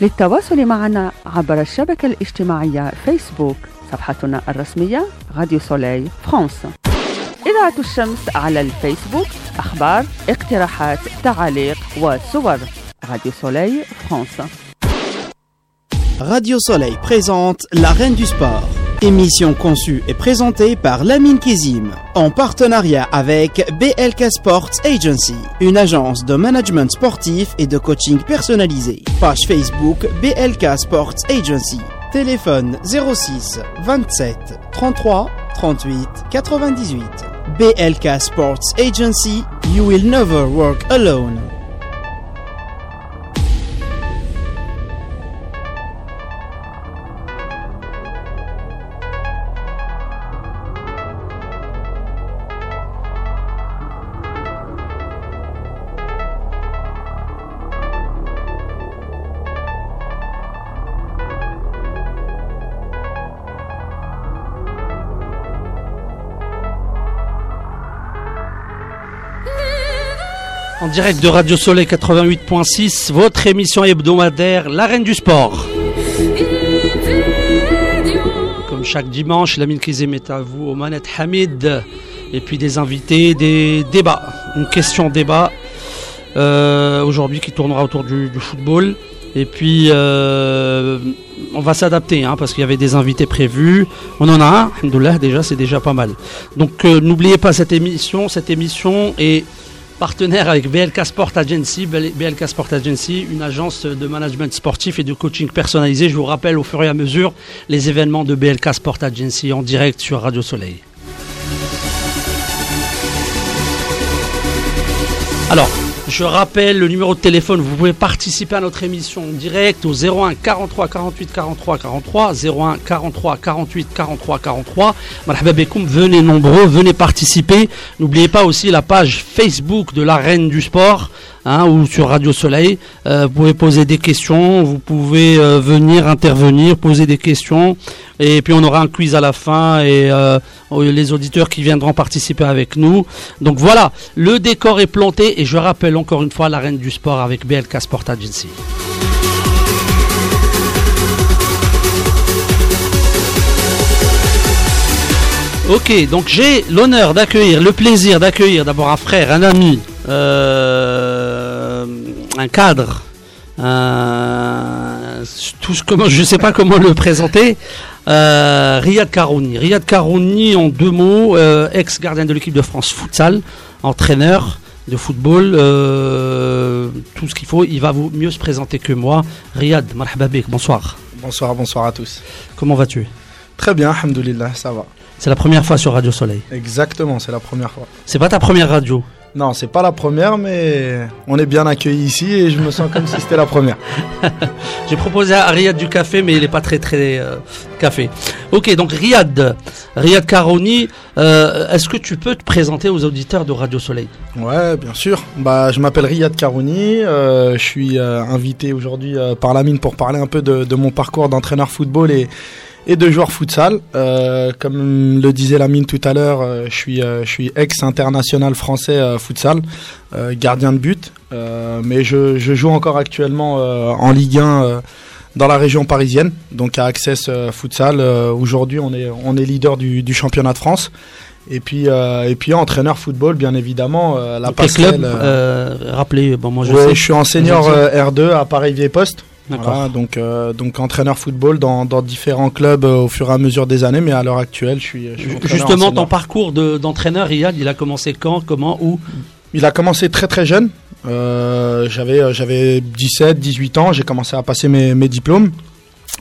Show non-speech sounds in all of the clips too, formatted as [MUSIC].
للتواصل معنا عبر الشبكة الاجتماعية فيسبوك صفحتنا الرسمية راديو سولاي فرانس. إذاعة الشمس على الفيسبوك أخبار اقتراحات تعاليق وصور. راديو سولاي فرانس. Radio Soleil présente La Reine du Sport. Émission conçue et présentée par Lamine Kizim en partenariat avec BLK Sports Agency, une agence de management sportif et de coaching personnalisé. Page Facebook BLK Sports Agency. Téléphone 06 27 33 38 98. BLK Sports Agency, you will never work alone. Direct de Radio Soleil 88.6, votre émission hebdomadaire La Reine du Sport. Comme chaque dimanche, la mine Kizem est à vous au manettes Hamid. Et puis des invités, des débats. Une question débat euh, aujourd'hui qui tournera autour du, football. Et puis euh, on va s'adapter hein, parce qu'il y avait des invités prévus. On en a un, déjà, c'est déjà pas mal. Donc euh, n'oubliez pas cette émission. Cette émission est partenaire avec BLK Sport Agency. BLK Sport Agency, une agence de management sportif et de coaching personnalisé. Je vous rappelle au fur et à mesure les événements de BLK Sport Agency en direct sur Radio Soleil. Alors, je rappelle le numéro de téléphone, vous pouvez participer à notre émission en direct au 01 43 48 43 43, 01 43 48 43 43. Marhaba bekoum, venez nombreux, venez participer. N'oubliez pas aussi la page Facebook de la Reine du Sport. Hein, ou sur Radio Soleil, euh, vous pouvez poser des questions, vous pouvez euh, venir intervenir, poser des questions, et puis on aura un quiz à la fin et euh, les auditeurs qui viendront participer avec nous. Donc voilà, le décor est planté et je rappelle encore une fois la reine du sport avec BLK Sport Agency. Ok, donc j'ai l'honneur d'accueillir, le plaisir d'accueillir d'abord un frère, un ami, un cadre, un, tout ce, comment, [LAUGHS] je ne sais pas comment le présenter, euh, Riyad Karouni. Riyad Karouni, en deux mots, euh, ex-gardien de l'équipe de France futsal, entraîneur de football, euh, tout ce qu'il faut. Il va vous mieux se présenter que moi. Riyad, marhaba bik, bonsoir. Bonsoir, bonsoir à tous. Comment vas-tu? Très bien, alhamdoulilah, ça va. C'est la première fois sur Radio Soleil. Exactement, c'est la première fois. C'est pas ta première radio? Non, c'est pas la première, mais on est bien accueillis ici et je me sens comme si c'était la première. [LAUGHS] J'ai proposé à Riyad du café, mais il n'est pas très très euh, café. Ok, donc Riyad, Riyad Karoni, euh, est-ce que tu peux te présenter aux auditeurs de Radio Soleil? Ouais, bien sûr. Bah, je m'appelle Riyad Karouni. euh, je suis euh, invité aujourd'hui euh, par la mine pour parler un peu de, de mon parcours d'entraîneur football et, et de joueur futsal. Euh, comme le disait la mine tout à l'heure, euh, je suis, euh, je suis ex-international français futsal, gardien de but. Mais je, je joue encore actuellement en Ligue 1 euh, dans la région parisienne, donc à Access Futsal. Aujourd'hui, on est, on est leader du, du championnat de France. Et puis, euh, et puis entraîneur football, bien évidemment. euh, la Quel club euh, Rappelez, bon, moi je ouais, sais. je suis en senior Vous êtes- euh, R2 à Paris-Vieille-Poste. D'accord. Voilà, donc, euh, donc entraîneur football dans, dans différents clubs euh, au fur et à mesure des années, mais à l'heure actuelle, je suis, je Justement, ton parcours de- d'entraîneur, Riyad, il a commencé quand, comment, où? Il a commencé très très jeune. Euh, j'avais euh, j'avais 17, 18 ans. J'ai commencé à passer mes, mes diplômes.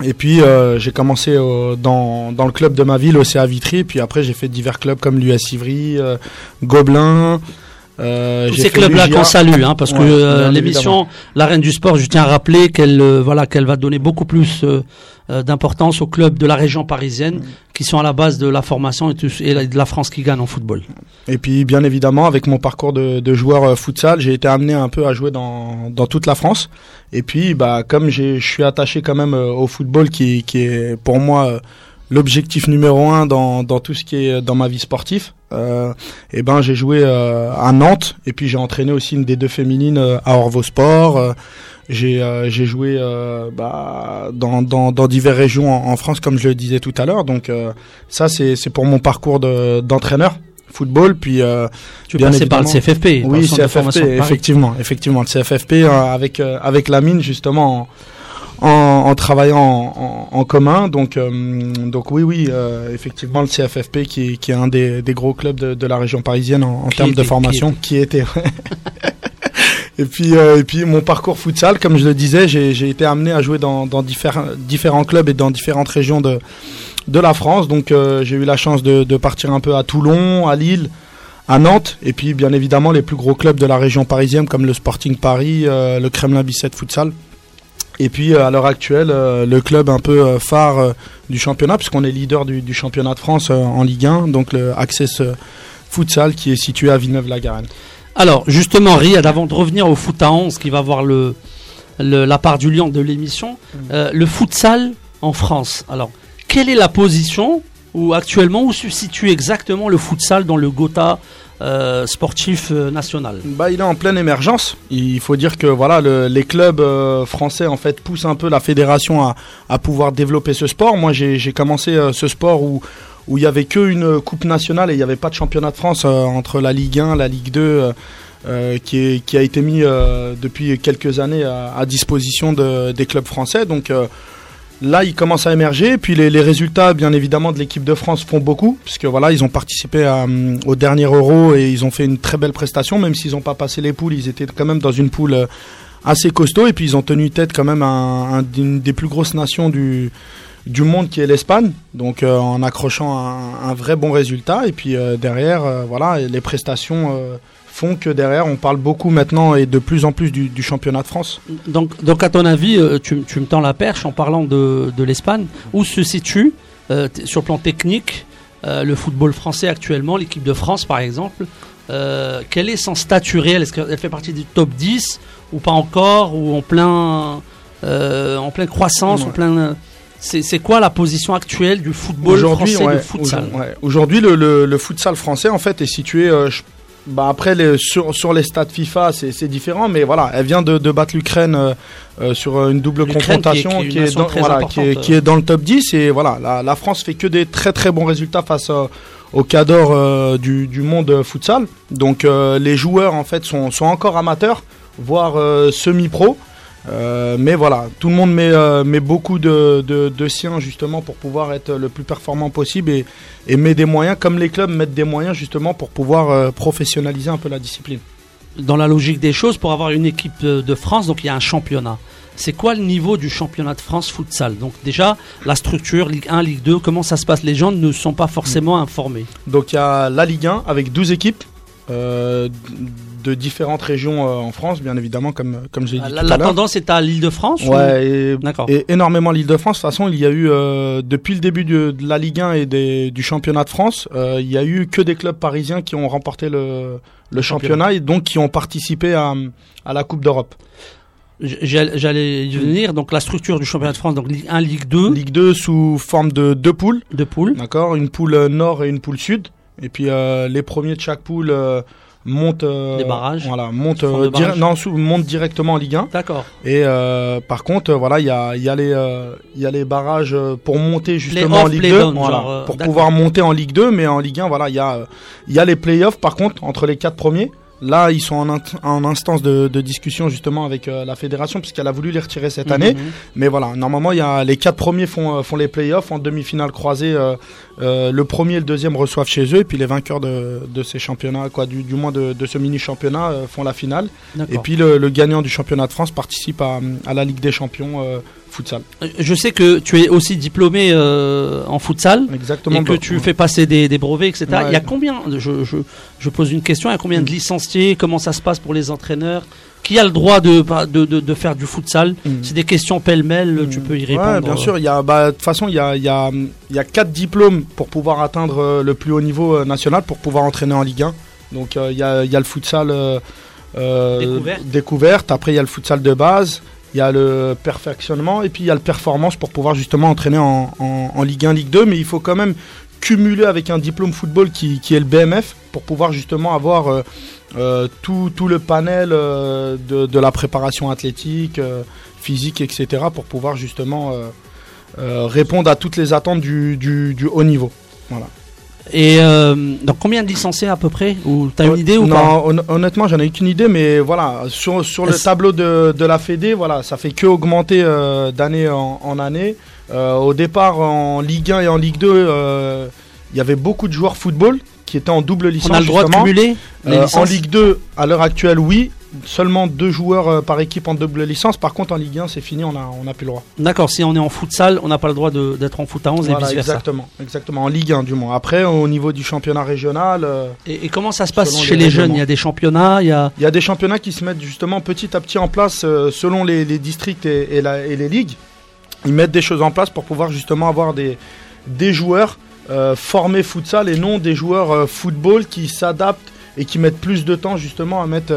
Et puis j'ai commencé dans, dans le club de ma ville, au CA Vitry. Puis après j'ai fait divers clubs comme l'US Ivry, Gobelin. Euh, Tous ces clubs-là qu'on salue, hein, parce que euh, l'émission La Reine du Sport, je tiens à rappeler qu'elle euh, voilà, qu'elle va donner beaucoup plus euh, euh, d'importance aux clubs de la région parisienne qui sont à la base de la formation et, tout- et la- de la France qui gagne en football. Et puis bien évidemment avec mon parcours de, de joueur futsal, j'ai été amené un peu à jouer dans, dans toute la France. Et puis bah comme je suis attaché quand même au football qui, qui est pour moi euh, l'objectif numéro un dans, dans tout ce qui est dans ma vie sportive. Euh, et ben j'ai joué euh, à Nantes et puis j'ai entraîné aussi une des deux féminines euh, à Orvo Sport. Euh, j'ai j'ai joué bah, dans, dans, dans diverses régions en, France comme je le disais tout à l'heure. Donc ça c'est c'est pour mon parcours de d'entraîneur football puis tu es par le CFFP oui CFFP effectivement effectivement le CFFP avec avec la mine justement en, travaillant en, commun. Donc, euh, donc oui, oui, euh, effectivement, le CFFP qui, qui est un des, des gros clubs de, de, la région parisienne en, termes de formation, qui était. [LAUGHS] et puis, euh, et puis mon parcours futsal, comme je le disais, j'ai été amené à jouer dans, dans différents, différents clubs et dans différentes régions de, de la France. Donc, j'ai eu la chance de, de partir un peu à Toulon, à Lille à Nantes et puis bien évidemment les plus gros clubs de la région parisienne comme le Sporting Paris, le Kremlin Bicêtre Futsal. Et puis euh, à l'heure actuelle, euh, le club un peu euh, phare du championnat, puisqu'on est leader du, championnat de France en Ligue 1, donc le Access Futsal qui est situé à Villeneuve-la-Garenne. Alors justement, Riyad, avant de revenir au foot à 11 qui va avoir le, la part du lion de l'émission, mm. le futsal en France. Alors, quelle est la position ou actuellement où se situe exactement le futsal dans le Gotha euh, sportif euh, national bah, Il est en pleine émergence. Il faut dire que voilà, les clubs euh, français en fait poussent un peu la fédération à, pouvoir développer ce sport. Moi j'ai commencé ce sport où où il y avait qu'une coupe nationale et il n'y avait pas de championnat de France entre la Ligue 1, la Ligue 2. qui, a été mis depuis quelques années à, disposition de, des clubs français. Donc Là, il commence à émerger. Puis les, résultats, bien évidemment, de l'équipe de France font beaucoup, puisque voilà, ils ont participé euh, au dernier Euro et ils ont fait une très belle prestation, même s'ils n'ont pas passé les poules. Ils étaient quand même dans une poule euh, assez costaud et puis ils ont tenu tête quand même à, une des plus grosses nations du monde qui est l'Espagne, donc euh, en accrochant un, vrai bon résultat et puis derrière voilà les prestations font que derrière, on parle beaucoup maintenant et de plus en plus du, championnat de France. Donc, donc à ton avis, euh, tu, me tends la perche en parlant de, l'Espagne. Où se situe, euh, sur le plan technique, euh, le football français actuellement, l'équipe de France par exemple Quel est son statut réel? Est-ce qu'elle fait partie du top 10 ou pas encore Ou en plein, en pleine croissance en plein, c'est quoi la position actuelle du football français ouais, de futsal? Aujourd'hui, le, le, futsal français en fait est situé, bah après les, sur, sur les stats FIFA c'est différent mais voilà elle vient de, de battre l'Ukraine euh, euh, sur une double confrontation qui est, dans, voilà, qui, est, qui est, dans le top 10 et voilà la, la, France fait que des très très bons résultats face au cadre euh, du, du, monde futsal. Donc les joueurs en fait sont, sont encore amateurs voire semi-pro euh, mais voilà, tout le monde met, euh, met beaucoup de, de, siens justement pour pouvoir être le plus performant possible et, et met des moyens, comme les clubs mettent des moyens justement pour pouvoir euh, professionnaliser un peu la discipline. Dans la logique des choses, pour avoir une équipe de France, donc il y a un championnat. C'est quoi le niveau du championnat de France futsal? Donc déjà, la structure, Ligue 1, Ligue 2, comment ça se passe? Les gens ne sont pas forcément informés. Donc il y a la Ligue 1 avec 12 équipes de différentes régions euh, en France, bien évidemment, comme, comme j'ai dit. La, la tendance est à l'Île-de-France Ouais, et, et, énormément l'Île-de-France. De toute façon, il y a eu, euh, depuis le début de, la Ligue 1 et des, du championnat de France, euh, il y a eu que des clubs parisiens qui ont remporté le, le championnat et donc qui ont participé à, à la Coupe d'Europe. J'allais y venir. Donc la structure du championnat de France, donc Ligue 1, Ligue 2. Ligue 2 sous forme de deux poules. Deux poules. D'accord. Une poule nord et une poule sud. Et puis les premiers de chaque poule monte euh, des barrages. voilà monte euh, non monte directement en Ligue 1 d'accord. Et euh, par contre voilà il y a il y a les il y a les barrages pour monter justement en Ligue 2 voilà, pour pouvoir monter en Ligue 2 mais en Ligue 1 voilà il y a il y a les playoffs par contre entre les quatre premiers Là, ils sont en, en instance de, de, discussion justement avec euh, la fédération puisqu'elle a voulu les retirer cette année. Mhm. Mais voilà, normalement, il y a les quatre premiers font, euh, font les playoffs en demi-finale croisée. Euh, euh, le premier et le deuxième reçoivent chez eux et puis les vainqueurs de, de ces championnats, quoi, du, du moins de, de ce mini championnat, font la finale. Et puis le, le, gagnant du championnat de France participe à, à la Ligue des Champions futsal. Je sais que tu es aussi diplômé euh, en futsal. Exactement. Et que tu fais passer des, des brevets, etc. Il y a combien je, je, je, pose une question. Il y a combien de licenciés Comment ça se passe pour les entraîneurs? Qui a le droit de, de, de, de faire du futsal? Mm. C'est des questions pêle-mêle, mm. tu peux y répondre. Ouais, bien sûr. Il y a, bah, de toute façon, il y a, il y, a, il y a quatre diplômes pour pouvoir atteindre euh, le plus haut niveau euh, national, pour pouvoir entraîner en Ligue 1. Donc il y, a, il y a le futsal découverte. découverte. Après, il y a le futsal de base il y a le perfectionnement et puis il y a le performance pour pouvoir justement entraîner en, Ligue 1, Ligue 2. Mais il faut quand même cumuler avec un diplôme football qui, est le BMF pour pouvoir justement avoir euh, euh, tout, le panel euh, de, la préparation athlétique, physique, etc. pour pouvoir justement répondre à toutes les attentes du, du, du haut niveau. Et euh, donc combien de licenciés à peu près? Ou t'as une Hon- idée ou non, pas? hon- honnêtement, j'en ai aucune idée, mais voilà, sur, sur le tableau de, de la Fédé, voilà, ça fait que augmenter euh, d'année en, en année. Euh, au départ, en Ligue 1 et en Ligue 2, euh, il y avait beaucoup de joueurs football qui étaient en double licence. On a le droit de cumuler les Euh, en Ligue 2, à l'heure actuelle, oui. Seulement deux joueurs euh, par équipe en double licence. Par contre, en Ligue 1, c'est fini, on n'a on a plus le droit. D'accord, si on est en futsal, on n'a pas le droit d'être en foot à 11 et vice versa. exactement, exactement. En Ligue 1, du moins. Après, au niveau du championnat régional, euh, Et, et comment ça se passe chez les les jeunes? Il y a des championnats, il y a Il y a des championnats qui se mettent justement petit à petit en place euh, selon les, les districts et, et la- et les ligues. Ils mettent des choses en place pour pouvoir justement avoir des, des joueurs euh, formés futsal et non des joueurs euh, football qui s'adaptent et qui mettent plus de temps justement à mettre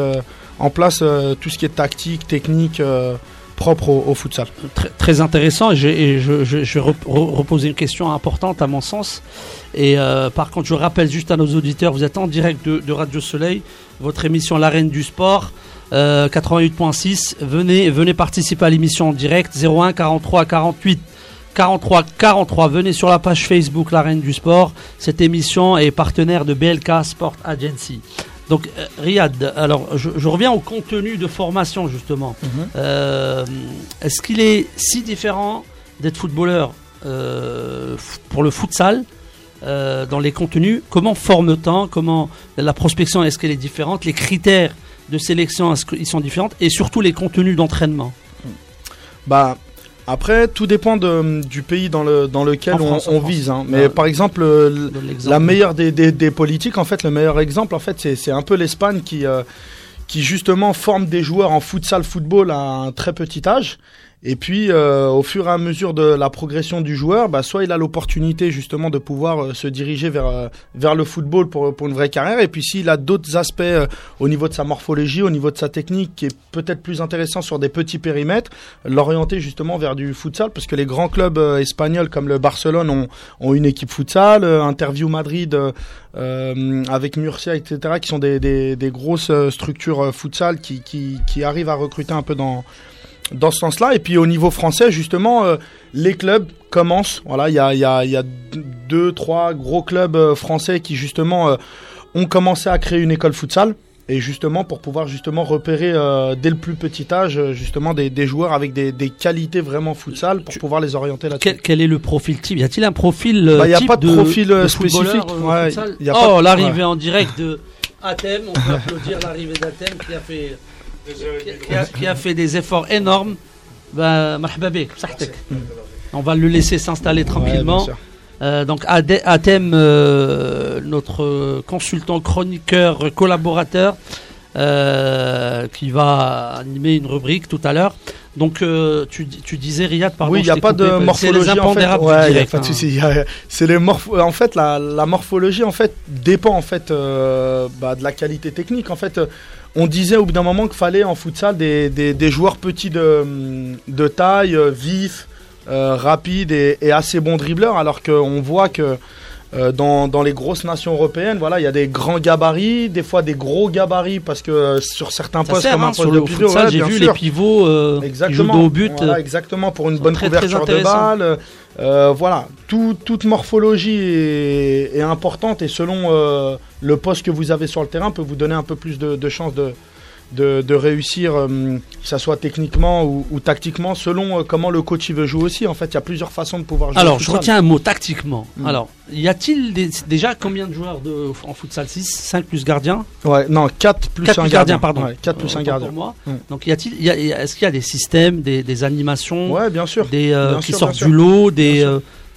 en place euh, tout ce qui est tactique, technique euh, propre au, au futsal. très, intéressant. Et, je, je- je vais rep- re- reposer une question importante à mon sens. Et euh, par contre, je rappelle juste à nos auditeurs, vous êtes en direct de, de Radio Soleil, votre émission L'arène du sport. euh, 88.6, venez, venez participer à l'émission en direct 01 43 48 43 43. Venez sur la page Facebook L'arène du sport. Cette émission est partenaire de BLK Sport Agency. Donc euh, Riyad, alors je, je reviens au contenu de formation justement. Euh, Est-ce qu'il est si différent d'être footballeur euh, pour le futsal euh, dans les contenus? Comment forme-t-on? Comment la prospection est-ce qu'elle est différente? Les critères de sélection est-ce qu'ils sont différents? Et surtout les contenus d'entraînement. Bah, après, tout dépend de- du pays dans, le, dans lequel on, vise. hein. Mais Ah. par exemple. La meilleure des, des- des politiques, en fait, le meilleur exemple, en fait, c'est- c'est un peu l'Espagne qui, euh, qui justement forme des joueurs en futsal football à un très petit âge. Et puis, euh, au fur et à mesure de la progression du joueur, bah, soit il a l'opportunité justement de pouvoir euh, se diriger vers, euh, vers le football pour, pour une vraie carrière. Et puis, s'il a d'autres aspects euh, au niveau de sa morphologie, au niveau de sa technique, qui est peut-être plus intéressant sur des petits périmètres, l'orienter justement vers du futsal, parce que les grands clubs espagnols comme le Barcelone ont, ont une équipe futsal, Interview Madrid avec Murcia, etc., qui sont des, des, des grosses structures futsal qui, qui, qui arrivent à recruter un peu dans, dans ce sens-là. Et puis au niveau français, justement, euh, les clubs commencent. Voilà, il y a, il y, a, il y a deux, trois gros clubs euh, français qui justement euh, ont commencé à créer une école futsal. Et justement pour pouvoir justement repérer dès le plus petit âge justement des, des joueurs avec des, des qualités vraiment futsal pour Tu- pouvoir les orienter là-dessus. Quel, quel est le profil type? Y a-t-il un profil Bah, y a type pas de profil, spécifique. Ouais, futsal? y a Oh, de- l'arrivée en direct de Athème. On peut [LAUGHS] applaudir l'arrivée d'Athème qui a fait qui a, qui fait des efforts énormes. Ben, bsahtek. On va le laisser s'installer tranquillement. Euh, donc Athème, euh, notre consultant, chroniqueur, collaborateur, euh, qui va animer une rubrique tout à l'heure. Donc euh, tu, dis- tu disais Riyad, pardon, oui, il je n'y a pas coupé, de c'est morphologie les en fait. Ouais, y a direct, pas de hein. souci. A- C'est les En fait, la, la morphologie en fait dépend en fait euh, bah, de la qualité technique. En fait, euh, on disait au bout d'un moment qu'il fallait en futsal des, des, des joueurs petits de, de taille, euh, vifs, euh, rapides et, et assez bons dribbleurs, alors qu'on voit que euh, dans, dans les grosses nations européennes, voilà, il y a des grands gabarits, des fois des gros gabarits parce que euh, sur certains Ça postes sert, comme hein, un sur poste le de pivot, ouais, j'ai vu sûr. les pivots euh, Exactement. au but. Voilà, exactement, pour une bonne très, très couverture de intéressants. balle. Voilà, Tout- toute morphologie est, est importante et selon le poste que vous avez sur le terrain peut vous donner un peu plus de, de chances de, de, de réussir, euh, que ça soit techniquement ou, ou tactiquement, selon euh, comment le coach il veut jouer aussi. En fait, il y a plusieurs façons de pouvoir jouer. Alors, je retiens un mot tactiquement. Mm. Alors, y a-t-il déjà combien de joueurs de, en futsal? 6 5 plus gardien Ouais, non, 4 plus 4 un plus gardien. gardien, pardon. Ouais, 4 plus Euh, un gardien. Pour moi. Mm. Donc, y a-t-il, est-ce qu'il y a des systèmes, des, des animations, Ouais, bien sûr. des euh, Bien qui sûr, sortent du lot, des.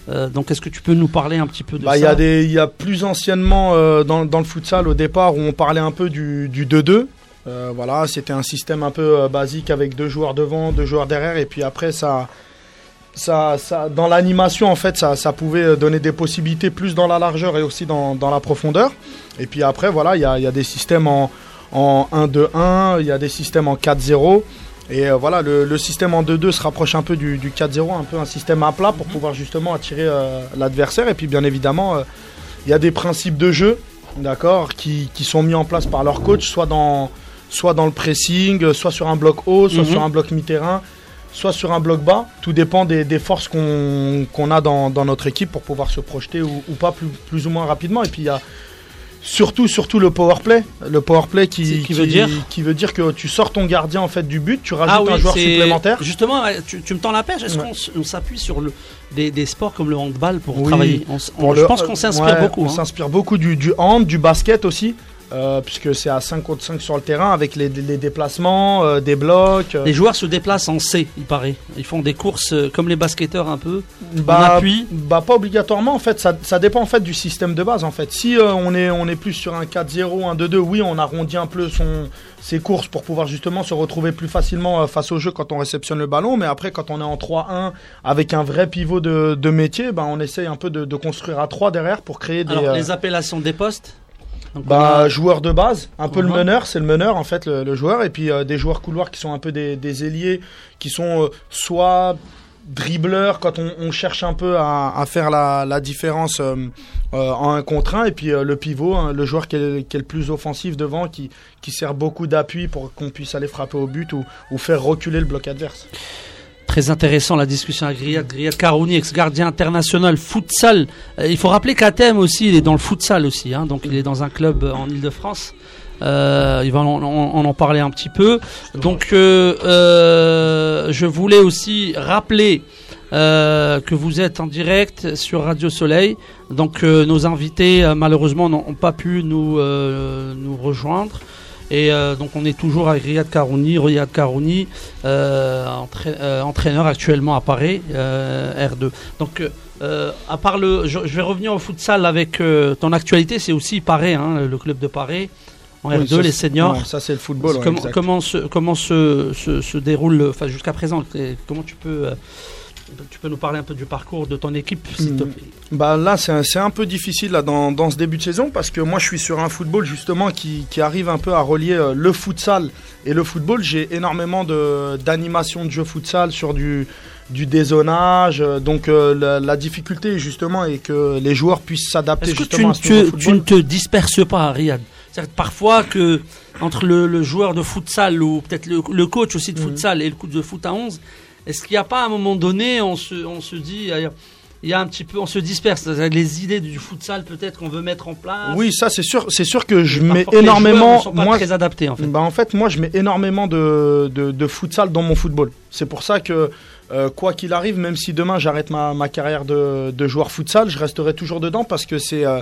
Euh, donc, est-ce que tu peux nous parler un petit peu de Bah, ça il y a des, y a plus anciennement euh, dans, dans le futsal au départ où on parlait un peu du, du 2-2. Euh, voilà, c'était un système un peu basique avec deux joueurs devant, deux joueurs derrière, et puis après ça, ça, ça dans l'animation en fait, ça, ça pouvait donner des possibilités plus dans la largeur et aussi dans, dans la profondeur. Et puis après voilà, il y a, il y a des systèmes en, en 1-2-1, il y a des systèmes en 4-0. Et euh, voilà, le, le système en 2-2 se rapproche un peu du, du 4-0, un peu un système à plat pour pouvoir justement attirer euh, l'adversaire. Et puis bien évidemment, euh, il y a des principes de jeu, d'accord, qui, qui sont mis en place par leur coach, soit dans, soit dans le pressing, soit sur un bloc haut, soit Mhm. sur un bloc mi-terrain, soit sur un bloc bas. Tout dépend des, des forces qu'on a dans, dans notre équipe pour pouvoir se projeter ou, ou pas plus, plus ou moins rapidement. Et puis il y a surtout, surtout le power play. Le power play qui, veut dire qui veut dire que tu sors ton gardien en fait du but, tu rajoutes Ah oui, un joueur supplémentaire. Justement, tu, tu me tends la perche. Est-ce Ouais. qu'on s'appuie sur le, des, des sports comme le handball pour Oui. travailler? On s- on- Pour Je le- pense qu'on s'inspire ouais, beaucoup. On hein. s'inspire beaucoup du, du hand, du basket aussi, euh, puisque c'est à 5 contre 5 sur le terrain avec les, les déplacements, euh, des blocs. euh, Les joueurs se déplacent en C, il paraît. Ils font des courses comme les basketteurs un peu. bah, appui. bah pas obligatoirement en fait, ça, ça dépend en fait du système de base en fait. Si on est on est plus sur un 4-0, un 2-2, oui, on arrondit un peu son ses courses pour pouvoir justement se retrouver plus facilement face au jeu quand on réceptionne le ballon, mais après quand on est en 3-1 avec un vrai pivot de, de métier, bah, on essaye un peu de, de construire à 3 derrière pour créer des Alors, les appellations des postes Donc, Bah, a- joueur de base, un peu le meneur, c'est le meneur en fait, le, le joueur, et puis euh, des joueurs couloirs qui sont un peu des, des ailiers, qui sont euh, soit dribbleurs quand on, on cherche un peu à, à faire la, la différence euh, en un contre un, et puis le pivot, hein, le joueur qui est, qui est le plus offensif devant, qui, qui sert beaucoup d'appui pour qu'on puisse aller frapper au but ou, ou faire reculer le bloc adverse. Très intéressant la discussion avec Riyad, Riyad Karouni, ex-gardien international, futsal. Euh, il faut rappeler qu'Athème aussi, il est dans le futsal aussi, hein, donc il est dans un club euh, en Ile-de-France. Euh, il va en, en- parler un petit peu. Donc je voulais aussi rappeler que vous êtes en direct sur Radio Soleil. Donc nos invités malheureusement n'ont pas pu nous, nous rejoindre. Et euh, donc on est toujours avec Riyad Karouni, Riyad Karouni, euh, entra- euh, entraîneur actuellement à Paris, euh, R2. Donc à part le, je, je vais revenir au futsal avec ton actualité, c'est aussi Paris, hein, le club de Paris en Oui, R2, ça, les seniors. ouais, ça c'est le football. ouais, comment, exact. comment se comment se, se, se déroule, enfin jusqu'à présent, comment tu peux tu peux nous parler un peu du parcours de ton équipe, s'il te Mhm. plaît. Bah là, c'est un, c'est un peu difficile là, dans, dans ce début de saison parce que moi, je suis sur un football justement qui, qui arrive un peu à relier euh, le futsal et le football. J'ai énormément de- d'animation de, jeux futsal sur du, du dézonage. euh, donc euh, la, la difficulté justement est que les joueurs puissent s'adapter Est-ce que tu, justement à ce te- tu ne te disperses pas, Riyad? Que parfois que entre le, le joueur de futsal ou peut-être le, le coach aussi de Mhm. futsal et le coach de foot à 11, est-ce qu'il n'y a pas à un moment donné, on se, on se dit, il y a un petit peu, on se disperse, les idées du futsal peut-être qu'on veut mettre en place Oui, ça c'est sûr. C'est sûr que je mets les énormément. ne sont pas Moi, très adaptés en fait. Bah en fait, moi, je mets énormément de, de, de futsal dans mon football. C'est pour ça que, euh, quoi qu'il arrive, même si demain j'arrête ma, ma carrière de, de joueur futsal, je resterai toujours dedans parce que c'est euh,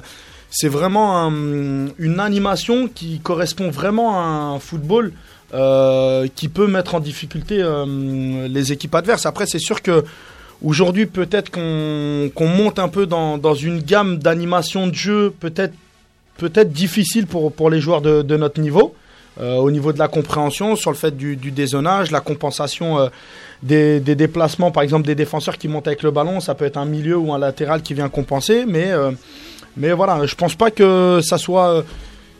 c'est vraiment un- une animation qui correspond vraiment à un football euh, qui peut mettre en difficulté euh, les équipes adverses. Après, c'est sûr que aujourd'hui, peut-être qu'on monte un peu dans, une gamme d'animation de jeu, peut-être peut-être difficile pour, les joueurs de, notre niveau. euh, au niveau de la compréhension, sur le fait du, du dézonage, la compensation des, déplacements, par exemple des défenseurs qui montent avec le ballon, ça peut être un milieu ou un latéral qui vient compenser, mais, mais voilà, je pense pas que ça soit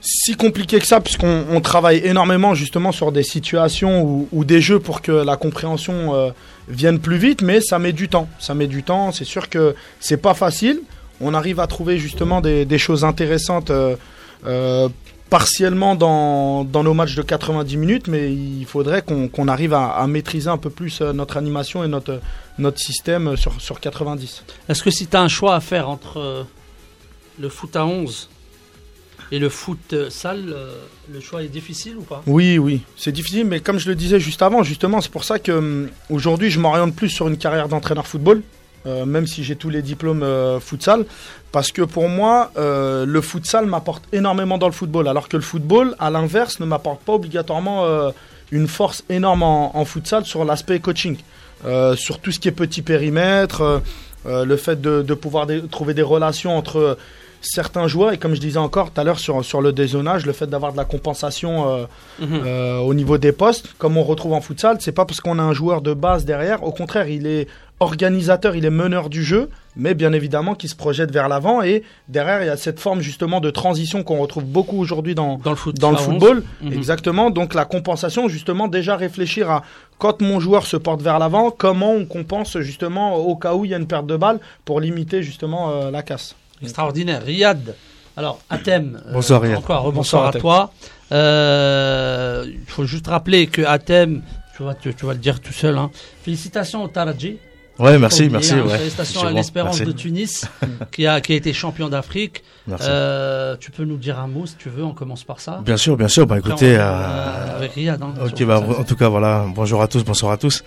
si compliqué que ça, puisqu'on on travaille énormément justement sur des situations ou, des jeux pour que la compréhension euh, vienne plus vite, mais ça met du temps. Ça met du temps, c'est sûr que c'est pas facile. On arrive à trouver justement des, choses intéressantes euh, euh, partiellement dans, nos matchs de 90 minutes, mais il faudrait qu'on arrive à, maîtriser un peu plus notre animation et notre, notre système sur, sur 90. Est-ce que si tu as un choix à faire entre le foot à 11 et le foot euh, le choix est difficile ou pas? Oui, oui, c'est difficile, mais comme je le disais juste avant, justement, c'est pour ça que hum, aujourd'hui, je m'oriente plus sur une carrière d'entraîneur football, euh, même si j'ai tous les diplômes euh, futsal, parce que pour moi, euh, le futsal m'apporte énormément dans le football, alors que le football, à l'inverse, ne m'apporte pas obligatoirement une force énorme en, en futsal sur l'aspect coaching, sur tout ce qui est petit périmètre, le fait de, pouvoir trouver des relations entre certains joueurs, et comme je disais encore tout à l'heure sur, sur le dézonage, le fait d'avoir de la compensation euh, Mhm. euh, au niveau des postes, comme on retrouve en futsal, c'est pas parce qu'on a un joueur de base derrière, au contraire, il est organisateur, il est meneur du jeu, mais bien évidemment qui se projette vers l'avant, et derrière, il y a cette forme justement de transition qu'on retrouve beaucoup aujourd'hui dans, Dans le foot. dans le à 11. football. Mhm. Exactement. Donc la compensation, justement, déjà réfléchir à quand mon joueur se porte vers l'avant, comment on compense justement au cas où il y a une perte de balle pour limiter justement euh, la casse. Extraordinaire. Riyad. Alors, Athème. euh, Bonsoir, Riyad. Encore, rebonsoir Bonsoir, à toi. Euh, Il faut juste rappeler que Athème, tu vas, tu, tu vas le dire tout seul, hein. félicitations au Taraji. Ouais, merci, merci. hein, ouais. Félicitations à l'Espérance de Tunis, [LAUGHS] qui a, qui a été champion d'Afrique. Merci. Euh, tu peux nous dire un mot si tu veux, on commence par ça. Bien sûr, bien sûr. Bah Après, écoutez, on euh, euh, avec Riyad. hein, ok, bah en tout cas voilà. Bonjour à tous, bonsoir à tous.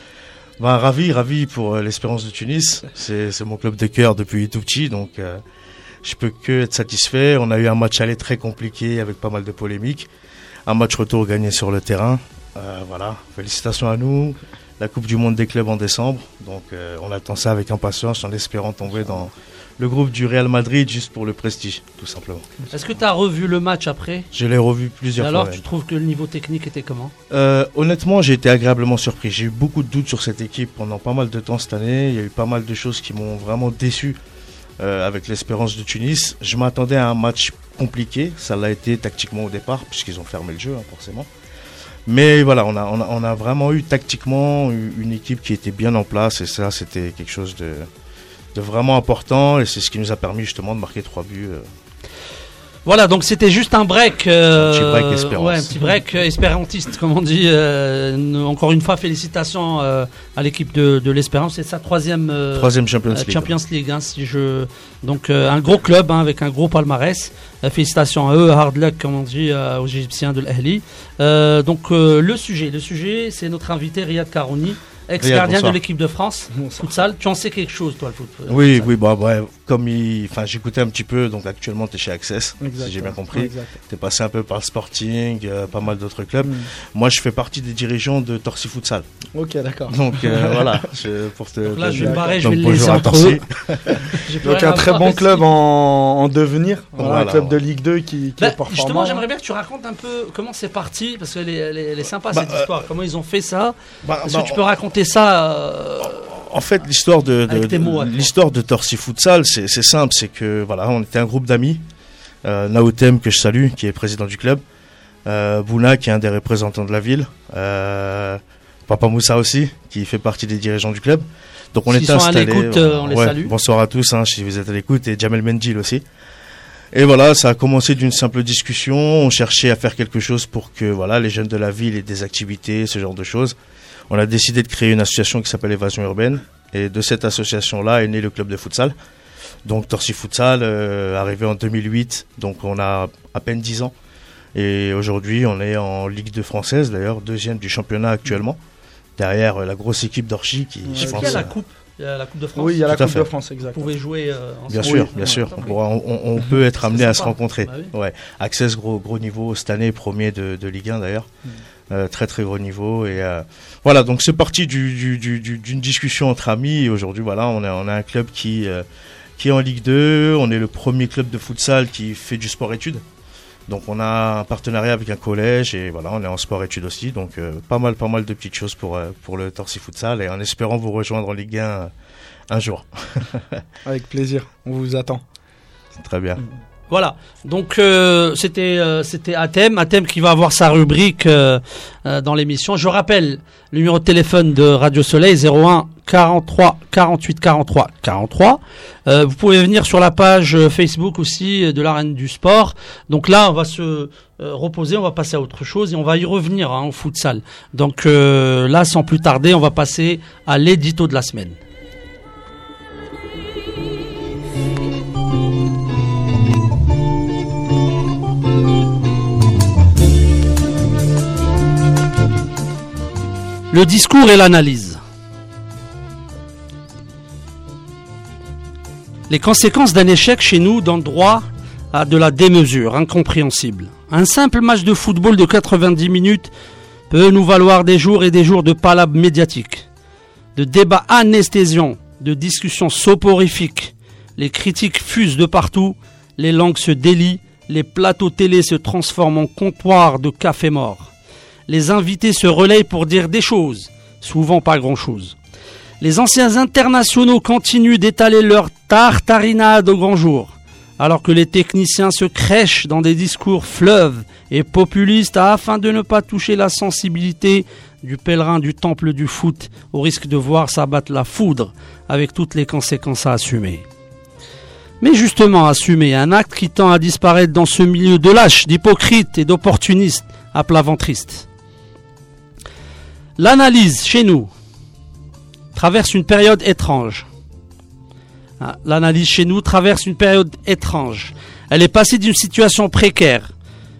Bah ravi, ravi pour euh, l'Espérance de Tunis. [LAUGHS] C'est c'est mon club de cœur depuis tout petit, donc euh, je peux que être satisfait. On a eu un match aller très compliqué avec pas mal de polémiques. Un match retour gagné sur le terrain. Euh, voilà, félicitations à nous. La Coupe du Monde des clubs en décembre, donc euh, on attend ça avec impatience en espérant tomber dans le groupe du Real Madrid juste pour le prestige, tout simplement. Est-ce que tu as revu le match après? Je l'ai revu Et plusieurs alors, fois. tu même. trouves que le niveau technique était comment? Euh, honnêtement, j'ai été agréablement surpris. J'ai eu beaucoup de doutes sur cette équipe pendant pas mal de temps cette année. Il y a eu pas mal de choses qui m'ont vraiment déçu euh, avec l'espérance de Tunis. Je m'attendais à un match compliqué. Ça l'a été tactiquement au départ, puisqu'ils ont fermé le jeu, hein, forcément. Mais voilà, on a, vraiment eu tactiquement une équipe qui était bien en place. Et ça, c'était quelque chose de, de vraiment important. Et c'est ce qui nous a permis justement de marquer trois buts. euh. Voilà, donc c'était juste un break. euh, Un petit break espérance. Ouais, un petit break euh, espérantiste, comme on dit. euh, encore une fois, félicitations euh, à l'équipe de, de l'Espérance. C'est sa troisième euh, Troisième Champions euh, League. Champions League. hein, si je... Donc euh, un gros club hein, avec un gros palmarès. Euh, félicitations à eux, hard luck, comme on dit euh, aux Égyptiens de l'Ahli. Euh, donc euh, le sujet, le sujet, c'est notre invité Riyad Karouni, ex-gardien de l'équipe de France. Futsal, tu en sais quelque chose, toi, le foot Oui, futsal. oui, bah, ouais, comme il, enfin, j'écoutais un petit peu, donc actuellement tu es chez Access, si j'ai bien compris. Exact. Tu es passé un peu par le Sporting, euh, pas mal d'autres clubs. Mm. Moi, je fais partie des dirigeants de Torsi Futsal. Ok, d'accord. Donc euh, [LAUGHS] voilà, je, pour te. Donc là, je vais me D'accord. barrer, je donc, vais le laisser entre eux. [LAUGHS] Donc un très bon club en, en devenir, Voilà, Voilà, un club de. Ligue 2 qui, qui Bah, est performant. justement, j'aimerais bien que tu racontes un peu comment c'est parti, parce qu'elle est, elle est, elle est sympa cette Bah, euh, histoire. Comment ils ont fait ça? Bah, Est-ce bah, que tu peux raconter ça euh, En fait, l'histoire de, de- l'histoire de Torsi Futsal, c'est simple, c'est que voilà, on était un groupe d'amis. Euh, Naotem que je salue, qui est président du club. Euh, Bouna, qui est un des représentants de la ville. Euh, Papa Moussa aussi, qui fait partie des dirigeants du club. Donc on à installés. euh, on les ouais, salue. Bonsoir à tous, hein, si vous êtes à l'écoute, et Jamel Mendil aussi. Et voilà, ça a commencé d'une simple discussion. On cherchait à faire quelque chose pour que voilà, les jeunes de la ville aient des activités, ce genre de choses. On a décidé de créer une association qui s'appelle Évasion Urbaine. Et de cette association-là est né le club de futsal. Donc Torsi Futsal, euh, arrivé en 2008, donc on a à peine 10 ans. Et aujourd'hui, on est en Ligue 2 française, d'ailleurs, deuxième du championnat actuellement. Derrière euh, la grosse équipe d'Orchi qui, je qu'il y a la coupe Il y a la Coupe de France Oui, il y a la Tout Coupe de France, exact. Vous pouvez jouer euh, Bien ensemble sûr, Oui, bien sûr. oui. Bon, on, on peut être amené à se rencontrer. Bah oui. Ouais. Access gros gros niveau cette année, premier de, de Ligue 1 d'ailleurs. Mm. Euh, très très gros niveau et euh, voilà donc c'est parti du, du- du- du- d'une discussion entre amis et aujourd'hui voilà on a on a un club qui euh, qui est en Ligue 2 on est le premier club de futsal qui fait du sport études. Donc on a un partenariat avec un collège et voilà on est en sport études aussi donc euh, pas mal pas mal de petites choses pour euh, pour le Torsi futsal et en espérant vous rejoindre en Ligue 1 euh, un jour. [LAUGHS] Avec plaisir, on vous attend. très bien Voilà, donc euh, c'était euh, c'était Athème, Athème qui va avoir sa rubrique euh, euh, dans l'émission. Je rappelle le numéro de téléphone de Radio Soleil 01 43 48 43 43. Euh, vous pouvez venir sur la page Facebook aussi de l'arène du sport. Donc là, on va se reposer, on va passer à autre chose et on va y revenir hein, au futsal. Donc là, sans plus tarder, on va passer à l'édito de la semaine. Le discours et l'analyse. Les conséquences d'un échec chez nous dans le droit à de la démesure incompréhensible. Un simple match de football de 90 minutes peut nous valoir des jours et des jours de palabres médiatiques, de débats anesthésiants, de discussions soporifiques. Les critiques fusent de partout les langues se délient, les plateaux télé se transforment en comptoir de café mort. Les invités se relayent pour dire des choses, souvent pas grand-chose. Les anciens internationaux continuent d'étaler leur tartarinade au grand jour, alors que les techniciens se crèchent dans des discours fleuves et populistes afin de ne pas toucher la sensibilité du pèlerin du temple du foot au risque de voir s'abattre la foudre avec toutes les conséquences à assumer. Mais justement, assumer un acte qui tend à disparaître dans ce milieu de lâches, d'hypocrites et d'opportunistes à plat ventriste. L'analyse chez nous traverse une période étrange. Ah, l'analyse chez nous traverse une période étrange. Elle est passée d'une situation précaire,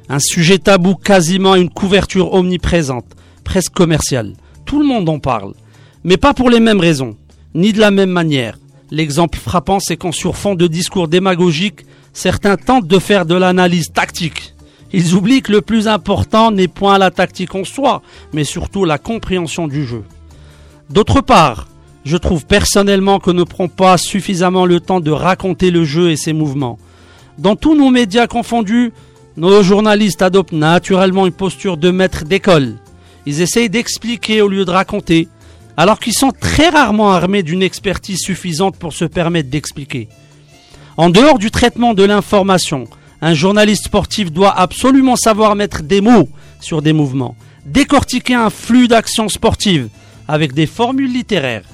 un sujet tabou quasiment à une couverture omniprésente, presque commerciale. Tout le monde en parle, mais pas pour les mêmes raisons, ni de la même manière. L'exemple frappant, c'est qu'en sur fond de discours démagogiques, certains tentent de faire de l'analyse tactique. Ils oublient que le plus important n'est point la tactique en soi, mais surtout la compréhension du jeu. D'autre part, je trouve personnellement qu'on ne prend pas suffisamment le temps de raconter le jeu et ses mouvements. Dans tous nos médias confondus, nos journalistes adoptent naturellement une posture de maître d'école. Ils essayent d'expliquer au lieu de raconter, alors qu'ils sont très rarement armés d'une expertise suffisante pour se permettre d'expliquer. En dehors du traitement de l'information, un journaliste sportif doit absolument savoir mettre des mots sur des mouvements, décortiquer un flux d'actions sportives avec des formules littéraires,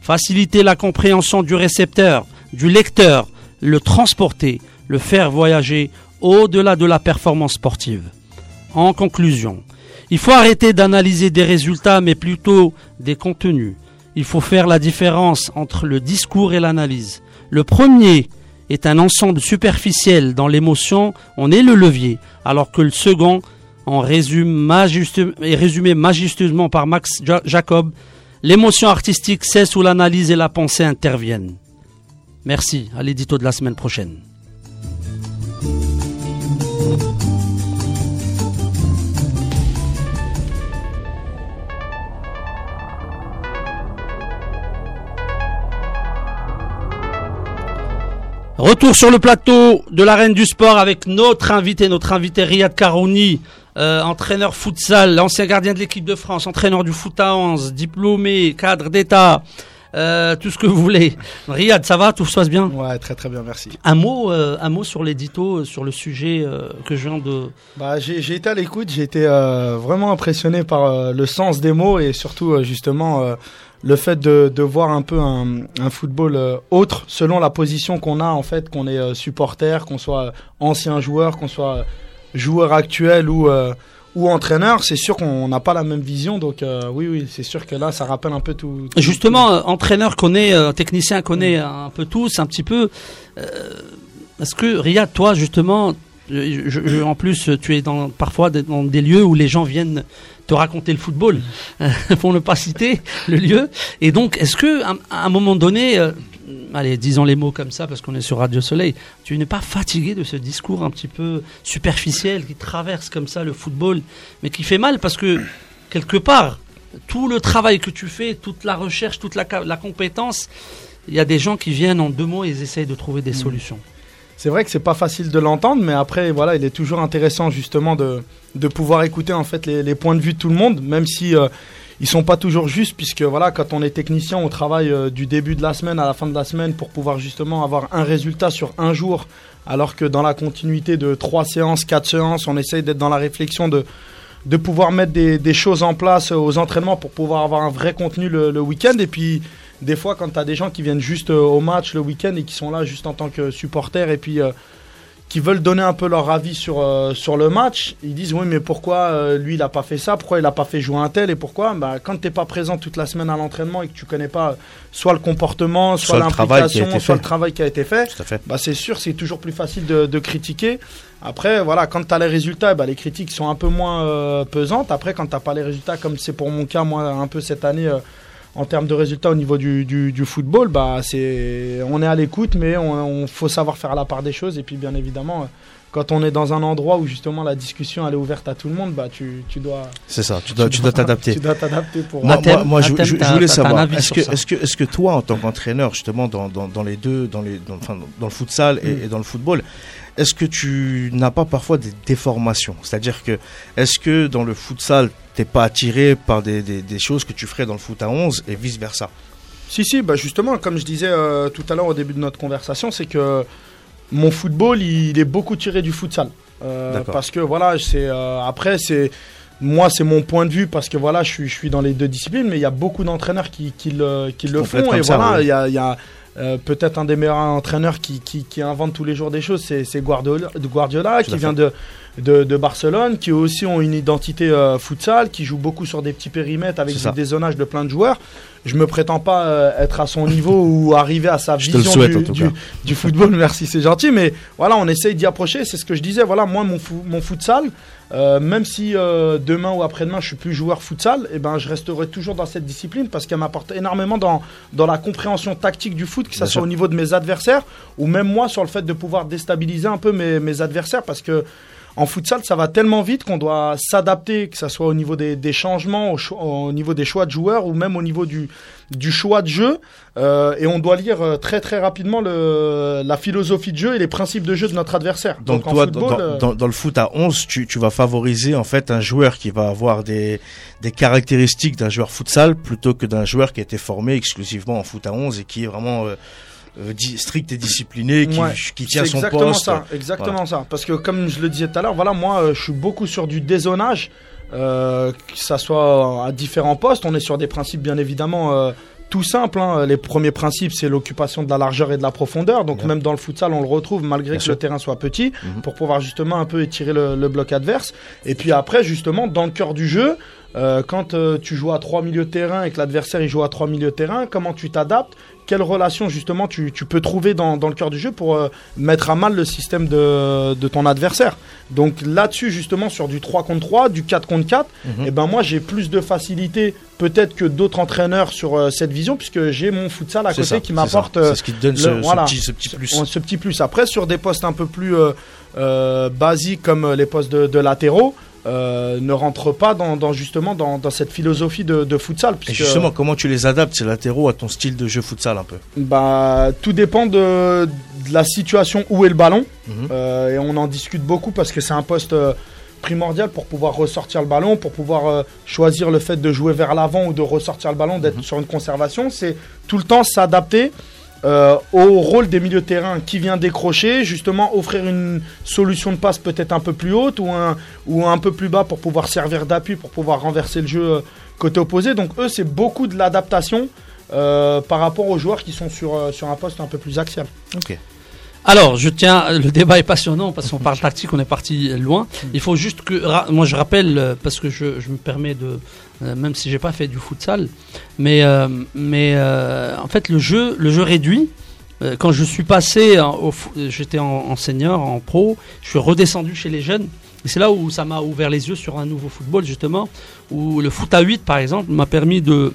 faciliter la compréhension du récepteur, du lecteur, le transporter, le faire voyager au-delà de la performance sportive. En conclusion, il faut arrêter d'analyser des résultats, mais plutôt des contenus. Il faut faire la différence entre le discours et l'analyse. Le premier est un ensemble superficiel dans l'émotion, on est le levier, alors que le second en résume est résumé majestueusement par Max Jacob, l'émotion artistique cesse où l'analyse et la pensée interviennent. Merci, à l'édito de la semaine prochaine. Retour sur le plateau de l'arène du sport avec notre invité, notre invité Riyad Karouni, euh, entraîneur futsal, l'ancien gardien de l'équipe de France, entraîneur du foot à 11, diplômé, cadre d'État, euh, tout ce que vous voulez. Riyad, ça va? Tout se passe bien? Ouais, très très bien, merci. Un mot, euh, un mot sur l'édito, sur le sujet que je viens de... Bah, j'ai été à l'écoute, j'ai été vraiment impressionné par le sens des mots et surtout justement le fait de, de voir un peu un, un football euh, autre selon la position qu'on a en fait, qu'on est euh, supporter, qu'on soit ancien joueur, qu'on soit joueur actuel ou euh, ou entraîneur, c'est sûr qu'on n'a pas la même vision. Donc oui, oui, c'est sûr que là, ça rappelle un peu tout. Justement, entraîneur connaît, technicien connaît un peu tous, un petit peu. Est-ce que Riyad, toi, justement, je, en plus, tu es dans, parfois dans des lieux où les gens viennent te raconter le football, [LAUGHS] pour ne pas citer le lieu. Et donc, est-ce que à, un moment donné, euh, allez, disons les mots comme ça parce qu'on est sur Radio Soleil, tu n'es pas fatigué de ce discours un petit peu superficiel qui traverse comme ça le football, mais qui fait mal parce que quelque part, tout le travail que tu fais, toute la recherche, toute la, la compétence, il y a des gens qui viennent en deux mots et ils essayent de trouver des mmh. C'est vrai que c'est pas facile de l'entendre, mais après, voilà, il est toujours intéressant justement de, pouvoir écouter en fait les, points de vue de tout le monde, même si euh, ils sont pas toujours justes, puisque voilà, quand on est technicien, on travaille euh, du début de la semaine à la fin de la semaine pour pouvoir justement avoir un résultat sur un jour, alors que dans la continuité de trois séances, quatre séances, on essaye d'être dans la réflexion de pouvoir mettre des, choses en place aux entraînements pour pouvoir avoir un vrai contenu le, le week-end. Et puis des fois, quand tu as des gens qui viennent juste euh, au match le week-end et qui sont là juste en tant que supporters et puis euh, qui veulent donner un peu leur avis sur, euh, sur le match, ils disent oui mais pourquoi lui il a pas fait ça, pourquoi il a pas fait jouer un tel? Et pourquoi? Bah, Quand tu n'es pas présent toute la semaine à l'entraînement et que tu connais pas soit le comportement, soit, l'implication, soit le travail qui a été fait, bah, c'est sûr c'est toujours plus facile de, critiquer. Après, voilà, quand tu as les résultats, bah, les critiques sont un peu moins pesantes. Après, quand tu pas les résultats, comme c'est pour mon cas, moi, un peu cette année, en termes de résultats au niveau du, du, football, bah, c'est, on est à l'écoute, mais on, faut savoir faire la part des choses. Et puis, bien évidemment, quand on est dans un endroit où justement la discussion elle est ouverte à tout le monde, bah, tu, tu dois. C'est ça, tu dois, tu dois [LAUGHS] t'adapter. [LAUGHS] Tu dois t'adapter pour. Moi, moi, je, voulais savoir, est-ce que, est-ce que, est-ce que toi, en tant qu'entraîneur, justement, dans, dans, dans, les deux, dans les, dans, enfin, dans le futsal et, mm. et dans le football, est-ce que tu n'as pas parfois des déformations? C'est-à-dire que, est-ce que dans le futsal, t'es pas attiré par des, des, des, choses que tu ferais dans le foot à 11 et vice-versa? Si, si, bah justement, comme je disais euh, tout à l'heure au début de notre conversation, c'est que mon football, il, est beaucoup tiré du futsal. Euh, parce que voilà, c'est euh, après, c'est moi, c'est mon point de vue parce que voilà, je suis, je suis dans les deux disciplines, mais il y a beaucoup d'entraîneurs qui, qui, le, qui le font. Et voilà, il y a, y a euh, peut-être un des meilleurs entraîneurs qui, qui, qui, invente tous les jours des choses, c'est Guardiola, Guardiola qui vient de, de, de, Barcelone, qui aussi ont une identité euh, futsal, qui joue beaucoup sur des petits périmètres avec des zonages de plein de joueurs. Je me prétends pas euh, être à son niveau [LAUGHS] ou arriver à sa vision du, du, du, football. [LAUGHS] Merci, c'est gentil, mais voilà, on essaye d'y approcher. C'est ce que je disais. Voilà, moi, mon, mon futsal, euh, même si euh, demain ou après-demain je suis plus joueur futsal, et eh ben je resterai toujours dans cette discipline parce qu'elle m'apporte énormément dans, dans la compréhension tactique du foot, que ce soit au niveau de mes adversaires ou même moi sur le fait de pouvoir déstabiliser un peu mes, mes adversaires parce que en futsal, ça va tellement vite qu'on doit s'adapter, que ce soit au niveau des, des changements, au, au, niveau des choix de joueurs ou même au niveau du, du choix de jeu. Euh, et on doit lire euh, très très rapidement le, la philosophie de jeu et les principes de jeu de notre adversaire. Donc, Donc toi, football, dans, euh... dans, dans, le foot à 11, tu, tu vas favoriser en fait un joueur qui va avoir des, des caractéristiques d'un joueur futsal plutôt que d'un joueur qui a été formé exclusivement en foot à 11 et qui est vraiment... Euh, strict et discipliné, qui, ouais, qui tient son exactement poste. Ça, exactement voilà. ça. Parce que comme je le disais tout à l'heure, voilà, moi, euh, je suis beaucoup sur du dézonage, euh, que ça soit à différents postes. On est sur des principes, bien évidemment. Euh, tout simple, hein. les premiers principes, c'est l'occupation de la largeur et de la profondeur. Donc, même dans le futsal, on le retrouve malgré Bien que sûr. le terrain soit petit, mm -hmm. pour pouvoir justement un peu étirer le, le, bloc adverse. Et puis après, justement, dans le cœur du jeu, euh, quand euh, tu joues à trois milieux de terrain et que l'adversaire il joue à trois milieux de terrain, comment tu t'adaptes? Quelle relation justement tu, tu, peux trouver dans, dans le cœur du jeu pour euh, mettre à mal le système de, de ton adversaire? Donc là-dessus justement sur du 3 contre 3, du 4 contre 4, mm -hmm. et ben moi j'ai plus de facilité peut-être que d'autres entraîneurs sur cette vision puisque j'ai mon futsal à côté ça, qui m'apporte ce qui te donne le, ce, voilà, ce, petit, ce, petit, plus. Ce, petit plus. Après sur des postes un peu plus basiques comme les postes de, de latéraux, euh, ne rentrent pas dans, dans justement dans, dans, cette philosophie de, de futsal. Puisque, Et justement, comment tu les adaptes, ces latéraux, à ton style de jeu futsal un peu bah, Tout dépend de, de, la situation où est le ballon. -hmm. euh, et on en discute beaucoup parce que c'est un poste euh, primordial pour pouvoir ressortir le ballon, pour pouvoir euh, choisir le fait de jouer vers l'avant ou de ressortir le ballon, d'être -hmm. sur une conservation. C'est tout le temps s'adapter euh, au rôle des milieux de terrain qui vient décrocher, justement offrir une solution de passe peut-être un peu plus haute ou un, ou un peu plus bas pour pouvoir servir d'appui, pour pouvoir renverser le jeu euh, côté opposé. Donc eux, c'est beaucoup de l'adaptation euh, par rapport aux joueurs qui sont sur, sur un poste un peu plus axial. Alors, je tiens, le débat est passionnant parce qu'on parle tactique, on est parti loin. Il faut juste que, moi je rappelle, euh, parce que je, me permets de, euh, même si j'ai pas fait du futsal, mais, euh, mais en fait le jeu, le jeu réduit. Quand je suis passé, j'étais en, en, senior, en pro, je suis redescendu chez les jeunes. Et c'est là où ça m'a ouvert les yeux sur un nouveau football justement, où le foot à 8 par exemple m'a permis de,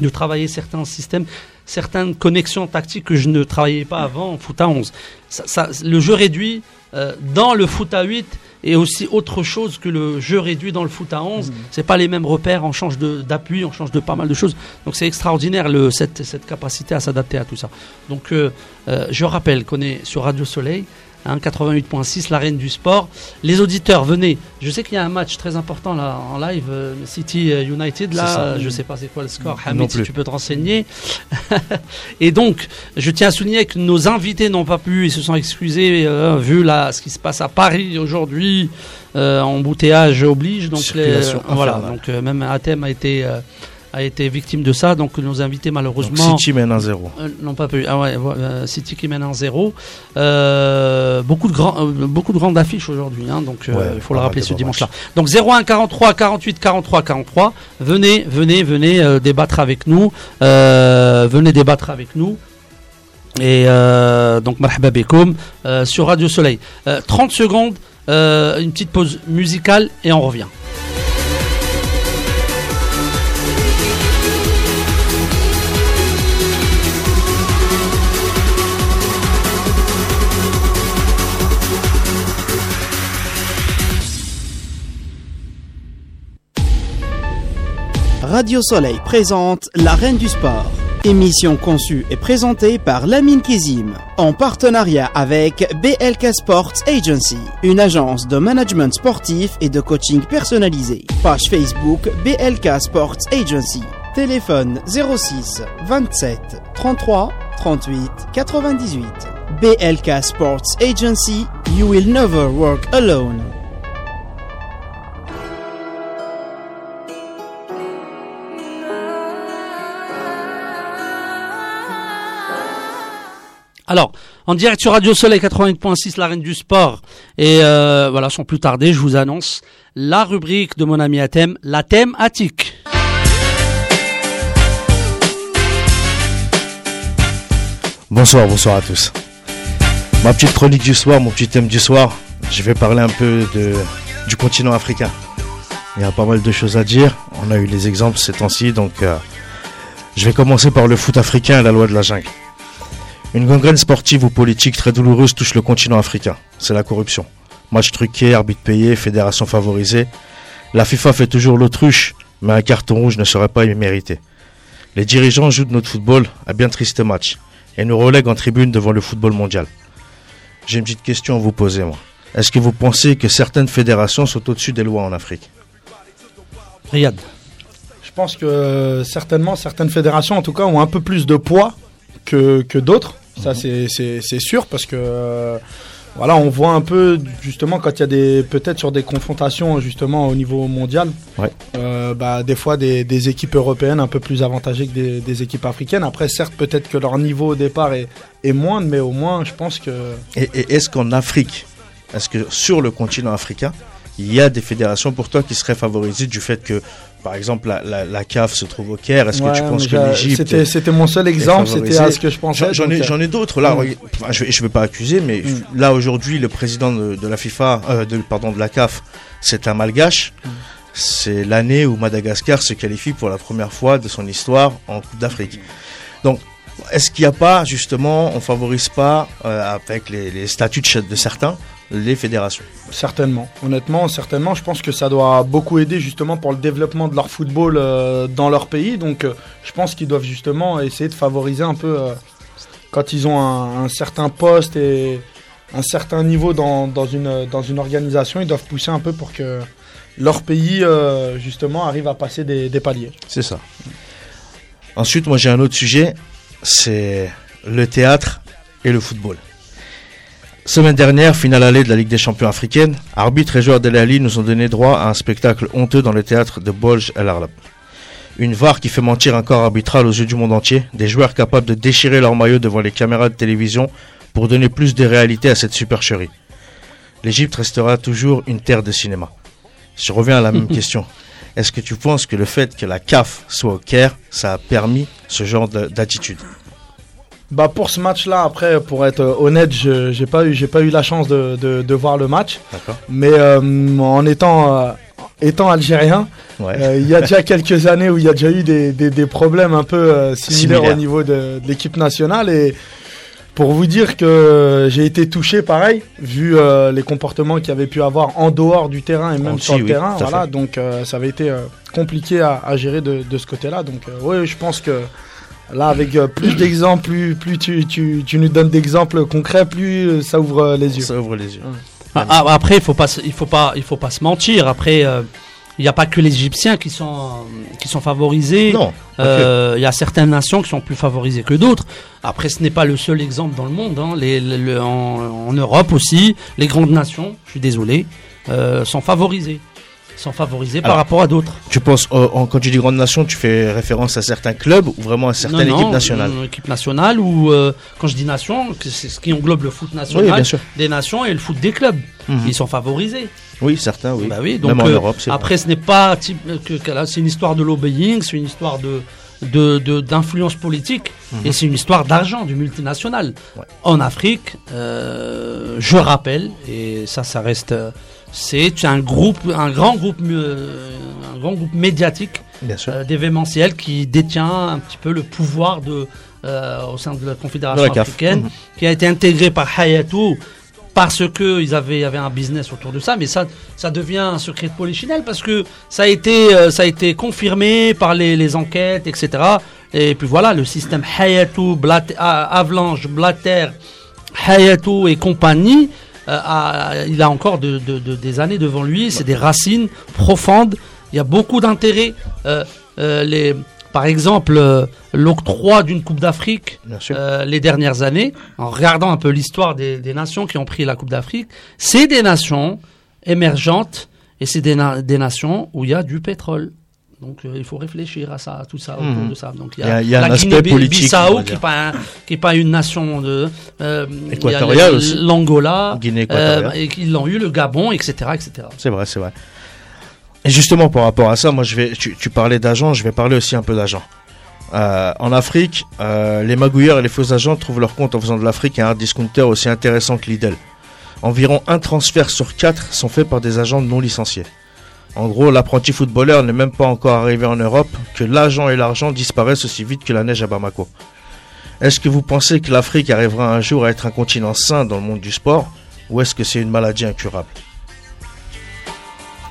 de travailler certains systèmes certaines connexions tactiques que je ne travaillais pas avant en foot à 11. Ça, ça, le jeu réduit euh, dans le foot à 8 est aussi autre chose que le jeu réduit dans le foot à 11. Mmh. C'est pas les mêmes repères, on change d'appui, on change de pas mal de choses. Donc c'est extraordinaire le, cette, cette, capacité à s'adapter à tout ça. Donc euh, euh, je rappelle qu'on est sur Radio Soleil. Hein, 88.6, l'arène du sport. Les auditeurs, venez. Je sais qu'il y a un match très important là en live, euh, City United. Là, ça, je sais pas c'est quoi le score. Hamid, si tu peux te renseigner. [LAUGHS] et donc, je tiens à souligner que nos invités n'ont pas pu, ils se sont excusés euh, vu là ce qui se passe à Paris aujourd'hui. Euh, embouteillage oblige. Donc, les, voilà. Donc même Athènes a été a été victime de ça. Donc nos invités malheureusement. Donc, City mène 1-0. Euh, non pas pu. Ah ouais, euh, City qui mène 1-0. Euh, beaucoup de grands, euh, beaucoup de grandes affiches aujourd'hui. Hein, donc il ouais, faut le rappeler ce dimanche-là. Donc 01 43 48 43 43. Venez, venez, venez débattre avec nous. venez débattre avec nous. Et donc marhaba sur Radio Soleil. 30 secondes, une petite pause musicale et on revient. Radio Soleil présente la Reine du Sport, Émission conçue et présentée par Lamine Kizim, en partenariat avec BLK Sports Agency, une agence de management sportif et de coaching personnalisé. Page Facebook BLK Sports Agency. Téléphone 06 27 33 38 98. BLK Sports Agency, you will never work alone. Alors, en direct sur Radio Soleil 88.6, la reine du sport. Et euh, voilà, sans plus tarder, je vous annonce la rubrique de mon ami Athème, la thème attique. Bonsoir, bonsoir à tous. Ma petite chronique du soir, mon petit thème du soir, je vais parler un peu du continent africain. Il y a pas mal de choses à dire. On a eu les exemples ces temps-ci, donc euh, je vais commencer par le foot africain et la loi de la jungle. Une gangrène sportive ou politique très douloureuse touche le continent africain. C'est la corruption. Match truqué, arbitre payé, fédération favorisée. La FIFA fait toujours l'autruche, mais un carton rouge ne serait pas mérité. Les dirigeants jouent de notre football à bien triste match et nous relèguent en tribune devant le football mondial. J'ai une petite question à vous poser, moi. Est-ce que vous pensez que certaines fédérations sont au-dessus des lois en Afrique? Riyad. Je pense que certainement certaines fédérations, en tout cas, ont un peu plus de poids que, que d'autres. Ça, c'est- sûr parce que euh, voilà, on voit un peu justement quand il y a des peut-être sur des confrontations justement au niveau mondial. Ouais. euh, bah, des fois des, des équipes européennes un peu plus avantagées que des, des équipes africaines. Après, certes, peut-être que leur niveau au départ est, est moindre, mais au moins, je pense que Et, et est-ce qu'en Afrique, est-ce que sur le continent africain, il y a des fédérations pour toi qui seraient favorisées du fait que, par exemple, la, la, la CAF se trouve au Caire Est-ce que tu penses que l'Égypte c'était mon seul exemple, c'était à ce que je pensais. J'en ai, euh, ai d'autres là. Mm. enfin, je, je veux pas accuser, mais Mm. là aujourd'hui, le président de, de la FIFA, euh, de, pardon, de la CAF, c'est un Malgache. Mm. C'est l'année où Madagascar se qualifie pour la première fois de son histoire en Coupe d'Afrique. Donc, est-ce qu'il n'y a pas justement, on favorise pas euh, avec les, les statuts de, de certains les fédérations? Certainement, honnêtement, certainement. Je pense que ça doit beaucoup aider justement pour le développement de leur football euh, dans leur pays. Donc, euh, je pense qu'ils doivent justement essayer de favoriser un peu euh, quand ils ont un, un certain poste et un certain niveau dans, dans une, dans une organisation. Ils doivent pousser un peu pour que leur pays euh, justement arrive à passer des, des paliers. C'est ça. Ensuite, moi j'ai un autre sujet, c'est le théâtre et le football. Semaine dernière, finale allée de la Ligue des champions africaine, arbitres et joueurs de la Ligue nous ont donné droit à un spectacle honteux dans le théâtre de Bolj El Arlab. Une VAR qui fait mentir un corps arbitral aux yeux du monde entier, des joueurs capables de déchirer leur maillot devant les caméras de télévision pour donner plus de réalité à cette supercherie. L'Égypte restera toujours une terre de cinéma. Je reviens à la même [LAUGHS] question. Est-ce que tu penses que le fait que la CAF soit au Caire, ça a permis ce genre de- d'attitude? Bah pour ce match-là, après, pour être honnête, je j'ai pas eu pas eu la chance de, de, de voir le match. Mais euh, en étant, euh, étant algérien, Ouais. euh, il y a déjà [LAUGHS] quelques années où il y a déjà eu des, des, des problèmes un peu similaires, Similaires. au niveau de, de l'équipe nationale. Et pour vous dire que j'ai été touché pareil, vu euh, les comportements qu'il y avait pu avoir en dehors du terrain et même sur le oui, terrain. Voilà, fait. donc euh, ça avait été euh, compliqué à, à gérer de, de ce côté-là. Donc euh, oui, je pense que là, avec euh, plus d'exemples, plus, plus tu, tu, tu nous donnes d'exemples concrets, plus euh, ça ouvre les yeux. Ça ouvre les yeux. Ah, ah, après, il faut pas, il faut pas, il faut pas se mentir. Après, euh, il n'y a pas que les Égyptiens qui sont, qui sont favorisés. Non. Euh, Il y a certaines nations qui sont plus favorisées que d'autres. Après, ce n'est pas le seul exemple dans le monde. hein. Les, en, en Europe aussi, les grandes nations, je suis désolé, euh, sont favorisées. Sont favorisées par rapport à d'autres. Tu penses, euh, en- quand tu dis grande nation, tu fais référence à certains clubs ou vraiment à certaines Non, non, équipes nationales Une équipe nationale ou quand je dis nation, c'est ce qui englobe le foot national, Oui, bien sûr. des nations et le foot des clubs. Mhm. Ils sont favorisés. Oui, certains, oui. Bah oui, donc Même en euh, Europe, vrai. après ce n'est pas type, que, que là, c'est une histoire de lobbying, c'est une histoire de de- de- d'influence politique et c'est une histoire d'argent du multinational. Mhm. Ouais. En Afrique, euh, je rappelle et ça, ça reste, euh, c'est un groupe, un grand groupe, un grand groupe médiatique euh, d'événementiel qui détient un petit peu le pouvoir de euh, au sein de la Confédération africaine, Mhm. qui a été intégré par Hayatou parce que ils avaient, y un business autour de ça, mais ça, ça devient un secret de polichinelle parce que ça a été, euh, ça a été confirmé par les, enquêtes, etc. Et puis voilà, le système Hayatou, Avalanche, Blatter, Hayatou et compagnie, euh, a- il a encore de, de- de- des années devant lui. C'est des racines profondes. Il y a beaucoup d'intérêts. Euh, par exemple, euh, l'octroi d'une Coupe d'Afrique euh, les dernières années, en regardant un peu l'histoire des, des nations qui ont pris la Coupe d'Afrique, c'est des nations émergentes et c'est des, na- des nations où il y a du pétrole. Donc euh, il faut réfléchir à ça, à tout ça autour Mhm. de ça. Donc Il y a- y a la un aspect politique, on Guinée-Bissau qui n'est pas, une nation de euh, y a Équatoriale l'Angola, Guinée euh, équatoriale. et qu'ils l'ont eu le Gabon, etc., etc. C'est vrai, c'est vrai. Et justement, par rapport à ça, moi, je vais, tu, parlais d'agents, je vais parler aussi un peu d'agents. Euh, en Afrique, euh, les magouilleurs et les faux agents trouvent leur compte en faisant de l'Afrique un hard discounter aussi intéressant que Lidl. Environ un transfert sur quatre sont faits par des agents non licenciés. En gros, l'apprenti footballeur n'est même pas encore arrivé en Europe que l'agent et l'argent disparaissent aussi vite que la neige à Bamako. Est-ce que vous pensez que l'Afrique arrivera un jour à être un continent sain dans le monde du sport ou est-ce que c'est une maladie incurable?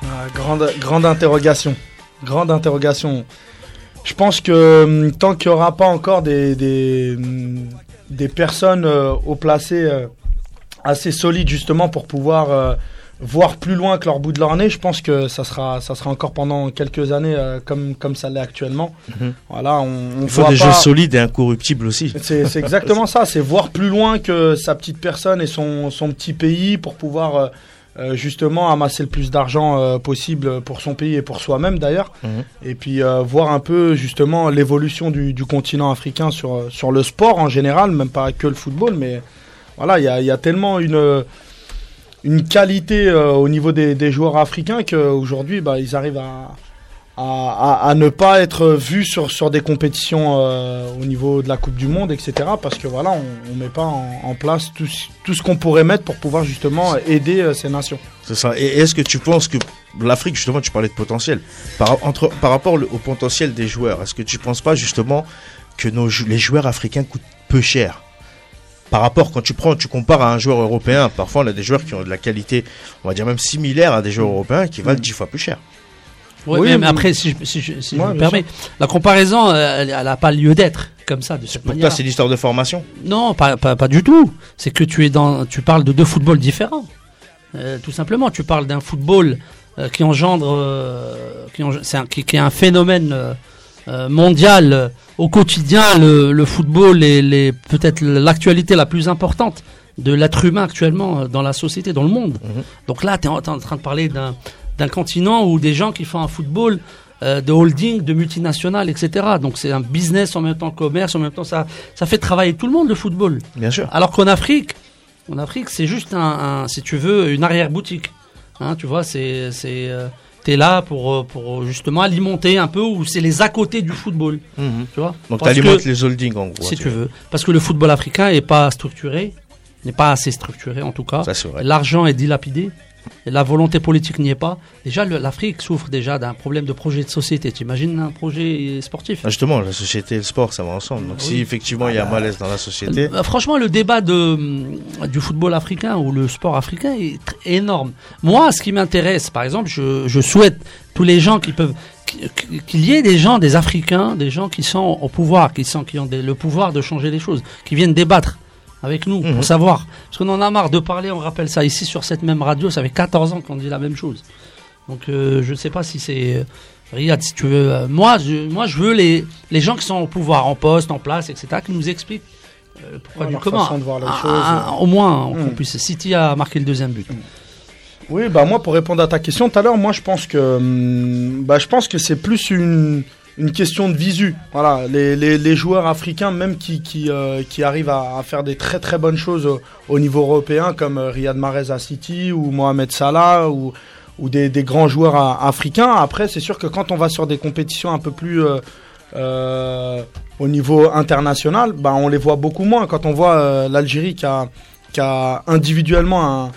Ah, grande, grande interrogation. Grande interrogation. Je pense que hum, tant qu'il n'y aura pas encore des, des, hum, des personnes euh, au placé euh, assez solides justement pour pouvoir euh, voir plus loin que leur bout de leur nez, je pense que ça sera, ça sera encore pendant quelques années comme, comme ça l'est actuellement. Mhm. Voilà, on, on Il faut des pas- jeux solides et incorruptibles aussi. C'est c'est exactement [LAUGHS] ça, c'est voir plus loin que sa petite personne et son, son petit pays pour pouvoir euh, justement amasser le plus d'argent euh, possible pour son pays et pour soi-même d'ailleurs. Mhm. Et puis euh, voir un peu justement l'évolution du, du continent africain sur, sur le sport en général, même pas que le football, mais voilà, il y a, il y a tellement une, une qualité au niveau des, des joueurs africains qu'aujourd'hui bah, ils arrivent à, à, à- à ne pas être vus sur, sur des compétitions euh, au niveau de la Coupe du Monde, etc. Parce que voilà, on ne met pas en, en place tout, ce- tout ce qu'on pourrait mettre pour pouvoir justement aider euh, ces nations. C'est ça. Et est-ce que tu penses que l'Afrique, justement, tu parlais de potentiel, par, entre, par rapport au potentiel des joueurs, est-ce que tu penses pas justement que nos, les joueurs africains coûtent peu cher? Par rapport, quand tu prends, tu compares à un joueur européen, parfois on a des joueurs qui ont de la qualité, on va dire même similaire à des joueurs européens qui valent 10 fois plus cher. Oui, mais, après, si je, si je, si je Ouais, me permets, la comparaison, elle n'a pas lieu d'être comme ça, de cette Pour manière. toi, c'est l'histoire de formation Non, pas, pas, pas du tout. C'est que tu es dans, tu parles de deux footballs différents. Euh, tout simplement, tu parles d'un football euh, qui engendre, euh, qui, eng- c'est un, qui, qui est un phénomène mondial au quotidien. Le, le football est les, peut-être l'actualité la plus importante de l'être humain actuellement dans la société, dans le monde. Mhm. Donc là, tu es en, en train de parler d'un, d'un continent où des gens qui font un football euh, de holding, de multinationales, etc. Donc c'est un business en même temps commerce, en même temps ça, ça fait travailler tout le monde le football. Bien sûr. Alors qu'en Afrique, en Afrique, c'est juste un, un- si tu veux, une arrière-boutique. Hein, tu vois, c'est, c'est, euh, t'es là pour, euh, pour justement alimenter un peu, ou c'est les à côté du football. Mhm. Tu vois? Donc tu Parce alimentes que- les holdings en gros. si tu veux. Parce que le football africain est pas structuré, n'est pas assez structuré en tout cas. Ça c'est vrai. L'argent est dilapidé. La volonté politique n'y est pas. Déjà, l'Afrique souffre déjà d'un problème de projet de société. T'imagines un projet sportif Ah, Justement, la société et le sport, ça va ensemble. Donc si effectivement il y a malaise dans la société, Euh, Franchement, le débat de, hum, du football africain ou le sport africain est énorme. Moi, ce qui m'intéresse, par exemple, je, je souhaite tous les gens qui peuvent qu'- qu'il y ait des gens, des Africains, des gens qui sont au pouvoir, qui sont qui ont des- le pouvoir de changer les choses, qui viennent débattre avec nous Mhm. pour savoir. Parce qu'on en a marre de parler. On rappelle ça ici sur cette même radio. Ça fait 14 ans qu'on dit la même chose. Donc, euh, je ne sais pas si c'est euh, Riyad, si tu veux. euh, moi, je, moi, je veux les les gens qui sont au pouvoir, en poste, en place, etc., qui nous expliquent euh, pourquoi Ouais, du comment. façon de voir les Ah, choses. ah, au moins, qu'on Mm. puisse. City a marqué le deuxième but. Oui, bah moi pour répondre à ta question tout à l'heure, moi je pense que hum, bah je pense que c'est plus une une question de visu. Voilà, les, joueurs africains même qui euh, arrivent à, faire des très très bonnes choses au, au niveau européen comme euh, Riyad Mahrez à City ou Mohamed Salah ou des, grands joueurs à- africains. Après, c'est sûr que quand on va sur des compétitions un peu plus euh, euh, au niveau international, bah, on les voit beaucoup moins. Quand on voit euh, l'Algérie qui a individuellement un,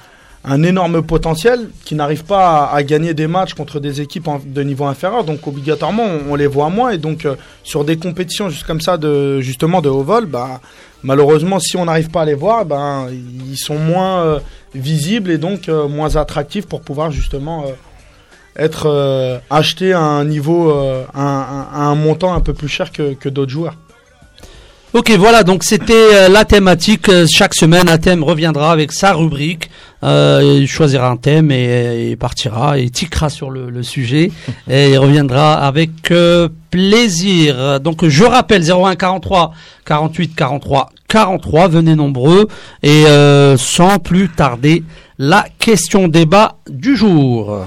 un énorme potentiel, qui n'arrive pas à, gagner des matchs contre des équipes de niveau inférieur, donc obligatoirement on, les voit moins. Et donc euh, sur des compétitions juste comme ça, de, justement de haut vol, bah, malheureusement si on n'arrive pas à les voir, ben, ils sont moins... euh, visible et donc euh, moins attractif pour pouvoir justement être euh, acheté à un niveau, à un, montant un peu plus cher que d'autres joueurs. Ok, voilà, donc c'était euh, la thématique. Euh, Chaque semaine, un thème reviendra avec sa rubrique. Euh, il choisira un thème et, et partira et tiquera sur le, le sujet et il reviendra avec euh, plaisir. Donc je rappelle 01 43 48 43 43, venez nombreux et euh, sans plus tarder, la question débat du jour.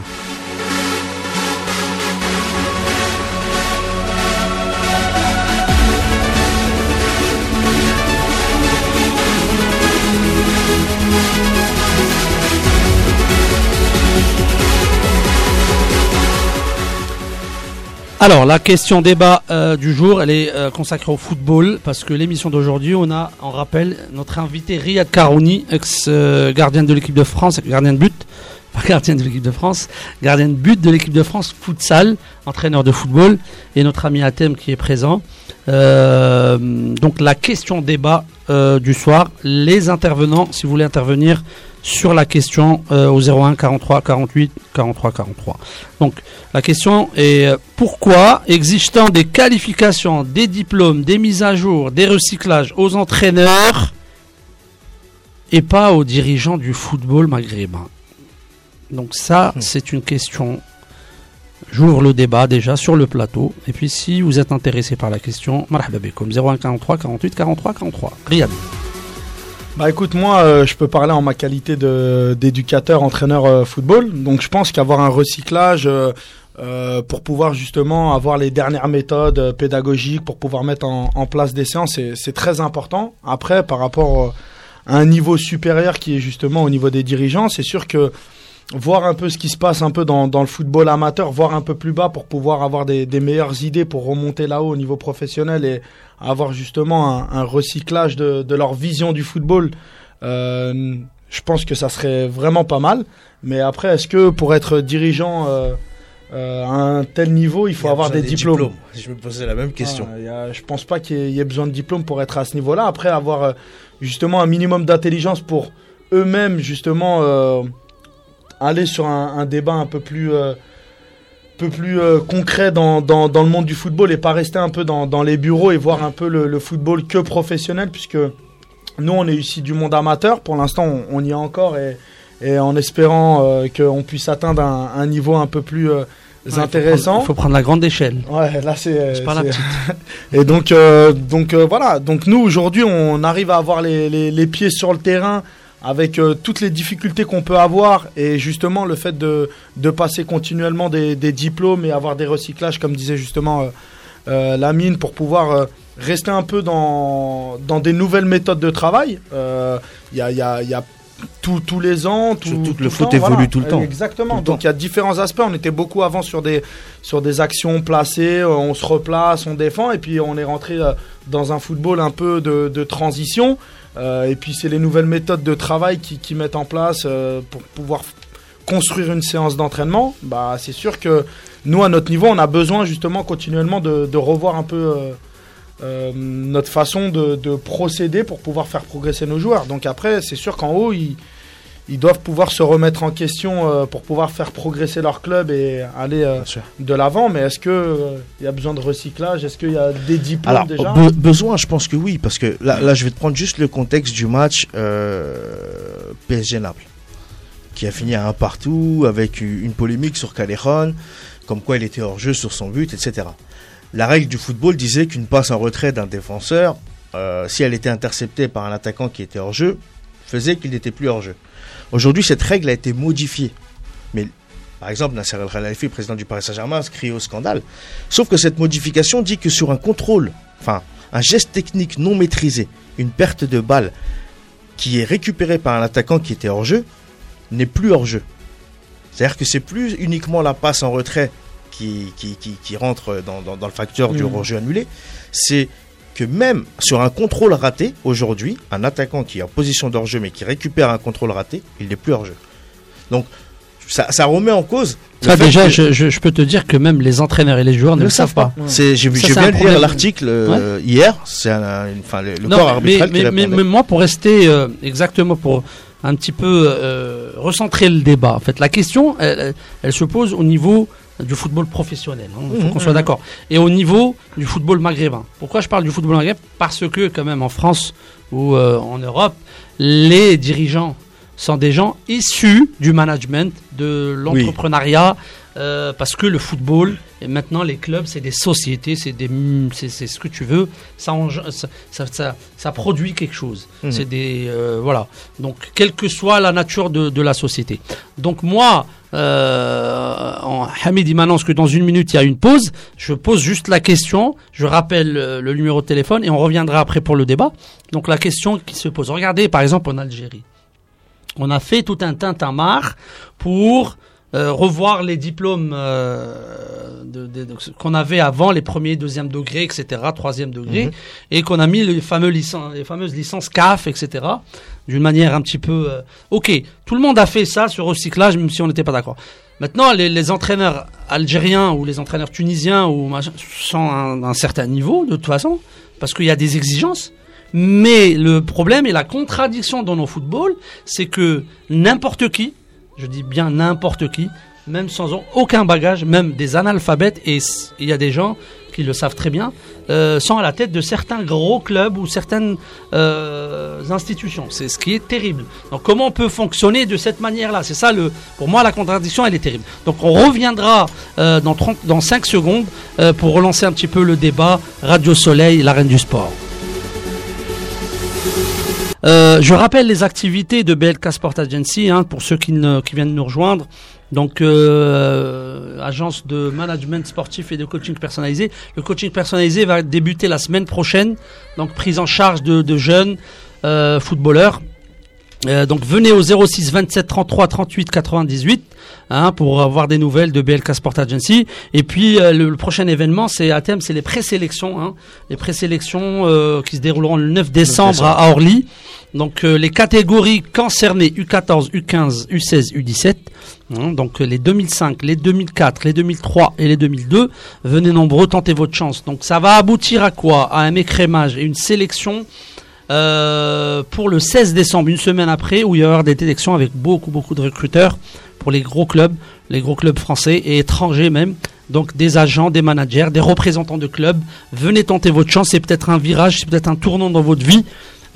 Alors, la question débat euh, du jour, elle est euh, consacrée au football, parce que l'émission d'aujourd'hui, on a, en rappel, notre invité Riyad Karouni, ex-gardien de l'équipe de France, gardien de but, [LAUGHS] pas gardien de l'équipe de France, gardien de but de l'équipe de France futsal, entraîneur de football, et notre ami Atem qui est présent. Euh, donc, la question débat du soir, les intervenants, si vous voulez intervenir sur la question euh, au 01 43 48 43 43. Donc la question est euh, pourquoi existant des qualifications, des diplômes, des mises à jour, des recyclages aux entraîneurs et pas aux dirigeants du football maghrébin? Donc ça, Hmm. c'est une question. J'ouvre le débat déjà sur le plateau. Et puis si vous êtes intéressé par la question, marhaba bikoum, 01 43 48 43 43. Riyad. Bah écoute, moi, euh, je peux parler en ma qualité d'éducateur, entraîneur euh, football. Donc je pense qu'avoir un recyclage euh, euh, pour pouvoir justement avoir les dernières méthodes euh, pédagogiques, pour pouvoir mettre en, en place des séances, c'est- c'est très important. Après, par rapport euh, à un niveau supérieur qui est justement au niveau des dirigeants, c'est sûr que voir un peu ce qui se passe un peu dans, dans le football amateur, voir un peu plus bas pour pouvoir avoir des, des meilleures idées pour remonter là-haut au niveau professionnel et avoir justement un, un recyclage de, de leur vision du football, euh, je pense que ça serait vraiment pas mal. Mais après, est-ce que pour être dirigeant euh, euh, à un tel niveau, il faut avoir des, diplômes, Je me posais la même question. Ah, y a- Je pense pas qu'il y ait- il y ait besoin de diplôme pour être à ce niveau-là. Après, avoir justement un minimum d'intelligence pour eux-mêmes justement aller sur un, un débat un peu plus euh, peu plus euh, concret dans, dans, dans le monde du football et pas rester un peu dans, dans les bureaux et voir un peu le, le football que professionnel puisque nous on est ici du monde amateur pour l'instant on, on y est encore et, et en espérant euh, qu'on puisse atteindre un, un niveau un peu plus euh, Ouais, intéressant Il faut prendre la grande échelle. ouais là c'est pas la petite. [LAUGHS] et donc, donc voilà. Donc nous aujourd'hui, on arrive à avoir les, les, les pieds sur le terrain avec euh, toutes les difficultés qu'on peut avoir et justement le fait de, de passer continuellement des, des diplômes et avoir des recyclages, comme disait justement euh, euh, la mine, pour pouvoir euh, rester un peu dans, dans des nouvelles méthodes de travail. Il y a, y a, y a tout- tous les ans, tout, que tout le foot temps, évolue voilà. tout le temps. Exactement. Tout le Donc il y a différents aspects. On était beaucoup avant sur des sur des actions placées, on se replace, on défend, et puis on est rentré dans un football un peu de, de transition. Euh, et puis c'est les nouvelles méthodes de travail qui, mettent en place euh, pour pouvoir construire une séance d'entraînement. Bah c'est sûr que nous à notre niveau, on a besoin justement continuellement de, revoir un peu euh, notre façon de procéder pour pouvoir faire progresser nos joueurs. Donc après, c'est sûr qu'en haut, ils, ils doivent pouvoir se remettre en question euh, pour pouvoir faire progresser leur club et aller euh, de l'avant. Mais est-ce que euh, y a besoin de recyclage? Est-ce qu'il y a des diplômes Alors, déjà? be- besoin, je pense que oui, parce que là, là, je vais te prendre juste le contexte du match euh, PSG Naples, qui a fini à un partout avec une polémique sur Callejon, comme quoi il était hors jeu sur son but, etc. La règle du football disait qu'une passe en retrait d'un défenseur, si elle était interceptée par un attaquant qui était hors jeu, faisait qu'il n'était plus hors jeu. Aujourd'hui, cette règle a été modifiée. Mais par exemple, Nasser El Khelaifi, président du Paris Saint-Germain, se crie au scandale. Sauf que cette modification dit que sur un contrôle, enfin, un geste technique non maîtrisé, une perte de balle qui est récupérée par un attaquant qui était hors jeu, n'est plus hors jeu. C'est-à-dire que c'est plus uniquement la passe en retrait qui, qui, qui, qui rentre dans, dans, dans le facteur du Mhm. hors jeu annulé, c'est que même sur un contrôle raté, aujourd'hui, un attaquant qui est en position d'hors jeu mais qui récupère un contrôle raté, il n'est plus hors jeu. Donc, ça, ça remet en cause. Ça, déjà, que- je, je- je peux te dire que même les entraîneurs et les joueurs ne le savent pas. c'est, j'ai de lire l'article hier. C'est enfin, le, le Non, corps mais, arbitral mais, qui mais- moi, pour rester euh, exactement pour un petit peu euh, recentrer le débat. En fait, la question, elle, elle se pose au niveau du football professionnel. Il hein, faut qu'on soit d'accord. Et au niveau du football maghrébin. Pourquoi je parle du football maghrébin? Parce que quand même en France ou euh, en Europe, les dirigeants sont des gens issus du management, de l'entrepreneuriat, euh, parce que le football, et maintenant les clubs, c'est des sociétés, c'est des, c'est, ce que tu veux, ça, ça, ça, ça produit quelque chose. Mhm. C'est des, euh, voilà. Donc, quelle que soit la nature de, de la société. Donc moi, euh, Hamid maintenant que dans une minute il y a une pause. Je pose juste la question, je rappelle le, le numéro de téléphone et on reviendra après pour le débat. Donc la question qui se pose. Regardez par exemple en Algérie. On a fait tout un tintamarre pour euh, revoir les diplômes euh, de, de, de, qu'on avait avant, les premiers, deuxième degré, etc., troisième degré, mm -hmm. et qu'on a mis les, fameux les fameuses licences CAF, etc., d'une manière un petit peu... Euh, ok, tout le monde a fait ça sur recyclage, même si on n'était pas d'accord. Maintenant, les, les, entraîneurs algériens ou les entraîneurs tunisiens ou machin, sont à un, un certain niveau, de toute façon, parce qu'il y a des exigences. Mais le problème et la contradiction dans nos footballs, c'est que n'importe qui, je dis bien n'importe qui, même sans aucun bagage, même des analphabètes, et il y a des gens qui le savent très bien, euh, sont à la tête de certains gros clubs ou certaines euh, institutions. C'est ce qui est terrible. Donc comment on peut fonctionner de cette manière-là? C'est ça, le, pour moi, la contradiction, elle est terrible. Donc on reviendra euh, dans, 30, dans 5 secondes pour relancer un petit peu le débat Radio Soleil, la reine du sport. Euh, je rappelle les activités de BLK Sport Agency hein, pour ceux qui, ne, qui, viennent nous rejoindre. Donc, euh, agence de management sportif et de coaching personnalisé. Le coaching personnalisé va débuter la semaine prochaine. Donc, prise en charge de, de jeunes euh, footballeurs. Euh, donc, venez au 06 27 33 38 98 hein, pour avoir des nouvelles de BLK Sport Agency. Et puis euh, le, le, prochain événement, c'est à thème, c'est les présélections, hein, les présélections euh, qui se dérouleront le 9 décembre, 9 décembre. à Orly. Donc euh, les catégories concernées U14, U15, U16, U17. Hein, donc les 2005, les 2004, les 2003 et les 2002, venez nombreux, tentez votre chance. Donc ça va aboutir à quoi? À un écrémage et une sélection euh, pour le 16 décembre, une semaine après, où il y aura des élections avec beaucoup beaucoup de recruteurs pour les gros clubs, les gros clubs français et étrangers même. Donc des agents, des managers, des représentants de clubs. Venez tenter votre chance, c'est peut-être un virage, c'est peut-être un tournant dans votre vie.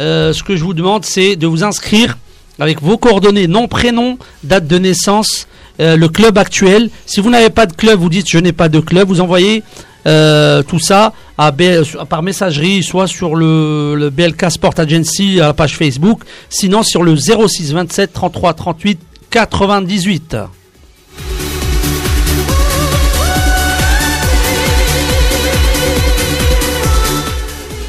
Euh, ce que je vous demande, c'est de vous inscrire avec vos coordonnées, nom, prénom, date de naissance, euh, le club actuel. Si vous n'avez pas de club, vous dites je n'ai pas de club, vous envoyez euh, tout ça B, par messagerie, soit sur le, le, BLK Sport Agency à la page Facebook, sinon sur le 06 27 33 38 98.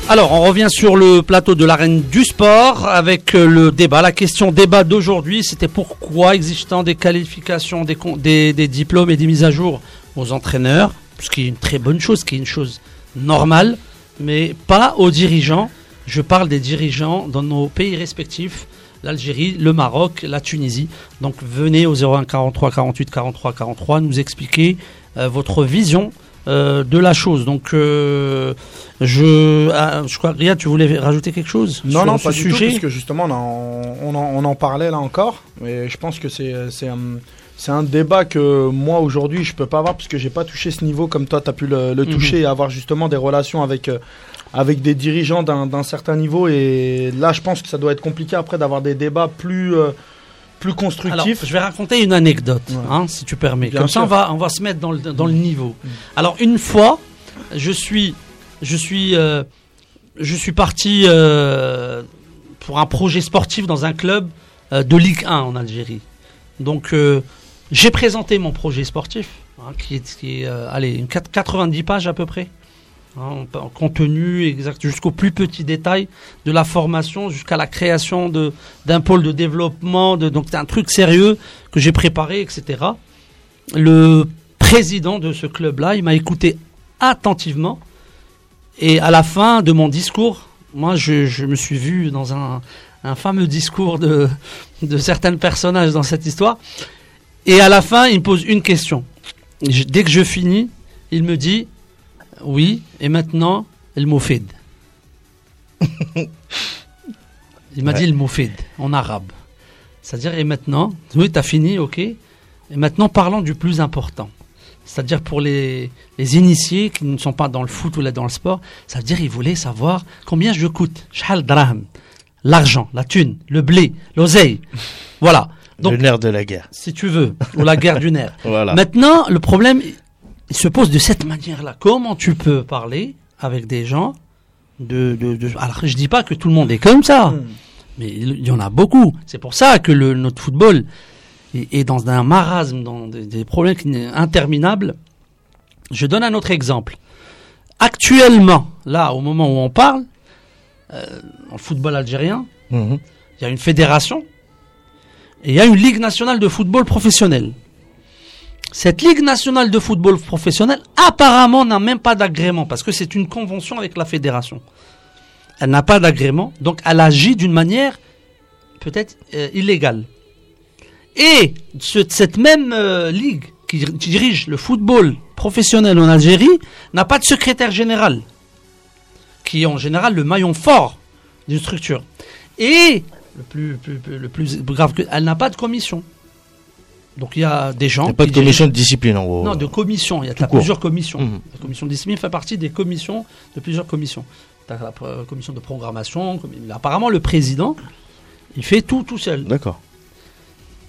Alors, on revient sur le plateau de l'arène du sport avec euh, le débat. La question débat d'aujourd'hui, c'était pourquoi existant des qualifications, des, des, des, diplômes et des mises à jour aux entraîneurs, ce qui est une très bonne chose, ce qui est une chose normale, mais pas aux dirigeants. Je parle des dirigeants dans nos pays respectifs, l'Algérie, le Maroc, la Tunisie. Donc venez au 01 43 48 43 43 nous expliquer euh, votre vision euh, de la chose. Donc, euh, je, ah, je crois, Riyad, tu voulais rajouter quelque chose Non, non, pas du sujet? tout, puisque justement, on en, on, en, on en, parlait là encore, mais je pense que c'est un, c'est un débat que moi aujourd'hui je peux pas avoir puisque j'ai pas touché ce niveau comme toi tu as pu le, le toucher et avoir justement des relations avec euh, avec des dirigeants d'un certain niveau et là je pense que ça doit être compliqué après d'avoir des débats plus euh, plus constructif. Alors, je vais raconter une anecdote, ouais. hein, si tu permets. Bien Comme sûr. ça, on va, on va se mettre dans le, dans le niveau. Mmh. Alors, une fois, je suis, je suis, euh, je suis parti euh, pour un projet sportif dans un club de Ligue 1 en Algérie. Donc, euh, j'ai présenté mon projet sportif, hein, qui est, euh, allez, une 90 pages à peu près. Hein, en contenu exact jusqu'au plus petit détail de la formation jusqu'à la création d'un pôle de développement donc c'est un truc sérieux que j'ai préparé etc le président de ce club là il m'a écouté attentivement et à la fin de mon discours moi je, je me suis vu dans un, un fameux discours de de certains personnages dans cette histoire et à la fin il me pose une question je, dès que je finis il me dit oui, et maintenant, el moufid. [LAUGHS] Il m'a ouais. dit le moufid en arabe. C'est-à-dire, et maintenant, oui, tu as fini, ok. Et maintenant, parlons du plus important. C'est-à-dire pour les, les initiés qui ne sont pas dans le foot ou là dans le sport, ça veut dire ils voulaient savoir combien je coûte. L'argent, la thune, le blé, l'oseille. [LAUGHS] Voilà. Donc, le nerf de la guerre. si tu veux, ou la guerre du nerf. [LAUGHS] Voilà. Maintenant, le problème, il se pose de cette manière-là. Comment tu peux parler avec des gens de, de, de- Alors, je dis pas que tout le monde est comme ça, mais il y en a beaucoup. C'est pour ça que le, notre football est, est dans un marasme, dans des, des problèmes interminables. Je donne un autre exemple. Actuellement, là, au moment où on parle, euh, le football algérien, Mhm. il y a une fédération il y a une ligue nationale de football professionnel. Cette ligue nationale de football professionnel apparemment n'a même pas d'agrément parce que c'est une convention avec la fédération. Elle n'a pas d'agrément, donc elle agit d'une manière peut-être euh, illégale. Et ce- cette même euh, ligue qui dirige le football professionnel en Algérie n'a pas de secrétaire général, qui est en général le maillon fort d'une structure. Et le plus, le plus grave, que, elle n'a pas de commission. Donc il y a des gens. Il n'y a pas de dirigent- commission de discipline en gros. Non, de commission. Il y a plusieurs commissions. Mhm. La commission de discipline fait partie des commissions, de plusieurs commissions. As la commission de programmation. Apparemment, le président, il fait tout tout seul. D'accord.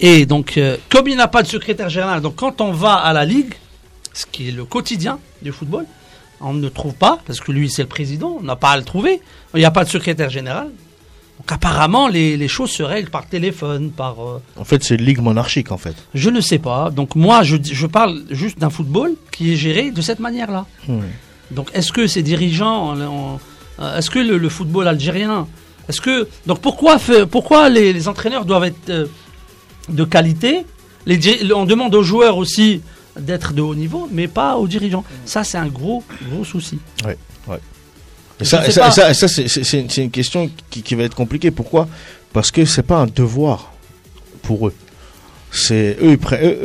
Et donc, euh, comme il n'a pas de secrétaire général, donc quand on va à la Ligue, ce qui est le quotidien du football, on ne trouve pas, parce que lui c'est le président, on n'a pas à le trouver, il n'y a pas de secrétaire général. Donc apparemment, les, les choses se règlent par téléphone, par... euh, En fait, c'est une ligue monarchique en fait. je ne sais pas. Donc moi, je, je parle juste d'un football qui est géré de cette manière-là. Donc est-ce que ces dirigeants, euh, est-ce que le, le football algérien, est-ce que donc pourquoi pourquoi les, les entraîneurs doivent être euh, de qualité? Les, On demande aux joueurs aussi d'être de haut niveau, mais pas aux dirigeants. Ça c'est un gros gros souci. Ça, sais et ça, et ça- ça, c'est- une, question qui, qui va être compliquée. Pourquoi? Parce que c'est pas un devoir pour eux. C'est eux,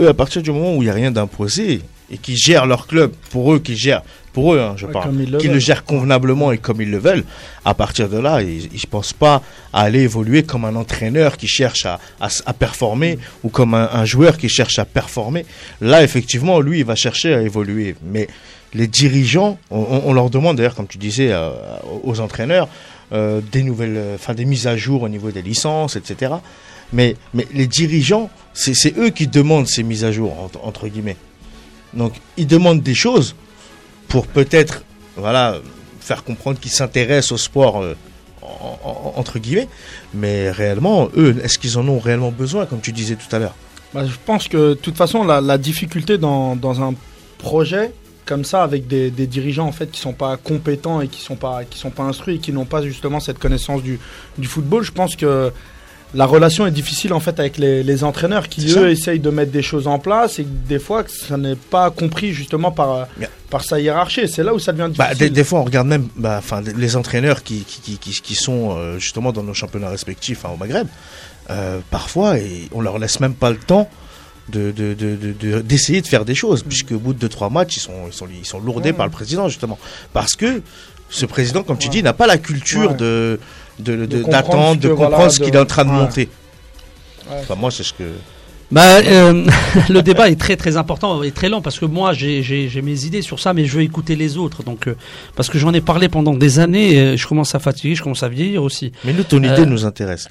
à partir du moment où il n'y a rien d'imposé et qui gèrent leur club, pour eux, qui gèrent, pour eux, hein, je Ouais, parle, le qui le gèrent convenablement et comme ils le veulent. À partir de là, ils, ils pensent pas à aller évoluer comme un entraîneur qui cherche à, à s- à performer ou comme un, un joueur qui cherche à performer. Là, effectivement, lui, il va chercher à évoluer. Mais les dirigeants, on, leur demande d'ailleurs, comme tu disais, euh, aux entraîneurs, euh, des nouvelles, euh, enfin des mises à jour au niveau des licences, etc. Mais, mais les dirigeants, c'est eux qui demandent ces mises à jour entre, guillemets. Donc ils demandent des choses pour peut-être, voilà, faire comprendre qu'ils s'intéressent au sport en- en- entre guillemets. Mais réellement, eux, est-ce qu'ils en ont réellement besoin, comme tu disais tout à l'heure? Bah, je pense que de toute façon, la, la difficulté dans, dans un projet comme ça, avec des, des dirigeants en fait qui sont pas compétents et qui sont pas qui sont pas instruits et qui n'ont pas justement cette connaissance du, du football, je pense que la relation est difficile en fait avec les, les entraîneurs qui ça. eux essayent de mettre des choses en place et des fois que ça n'est pas compris justement par Bien. par sa hiérarchie. C'est là où ça devient Bah, difficile. des, des fois, on regarde même bah, enfin, les entraîneurs qui, qui, qui, qui, qui sont euh, justement dans nos championnats respectifs hein, au Maghreb. euh, parfois, et on leur laisse même pas le temps de, de, de, de- de- d'essayer de faire des choses, puisque au bout de 2-3 matchs, ils sont, ils sont, ils sont lourdés Ouais. par le président, justement. Parce que ce président, comme tu dis, n'a pas la culture Ouais. de, de, de- comprendre d'attendre, ce de comprendre voilà, ce qu'il est en train de monter. Enfin, moi, c'est ce que. Bah, euh, [LAUGHS] le débat est très très important et très long parce que moi j'ai mes idées sur ça, mais je veux écouter les autres. Donc euh, parce que j'en ai parlé pendant des années, et je commence à fatiguer, je commence à vieillir aussi. Mais nous, ton idée Euh, nous intéresse.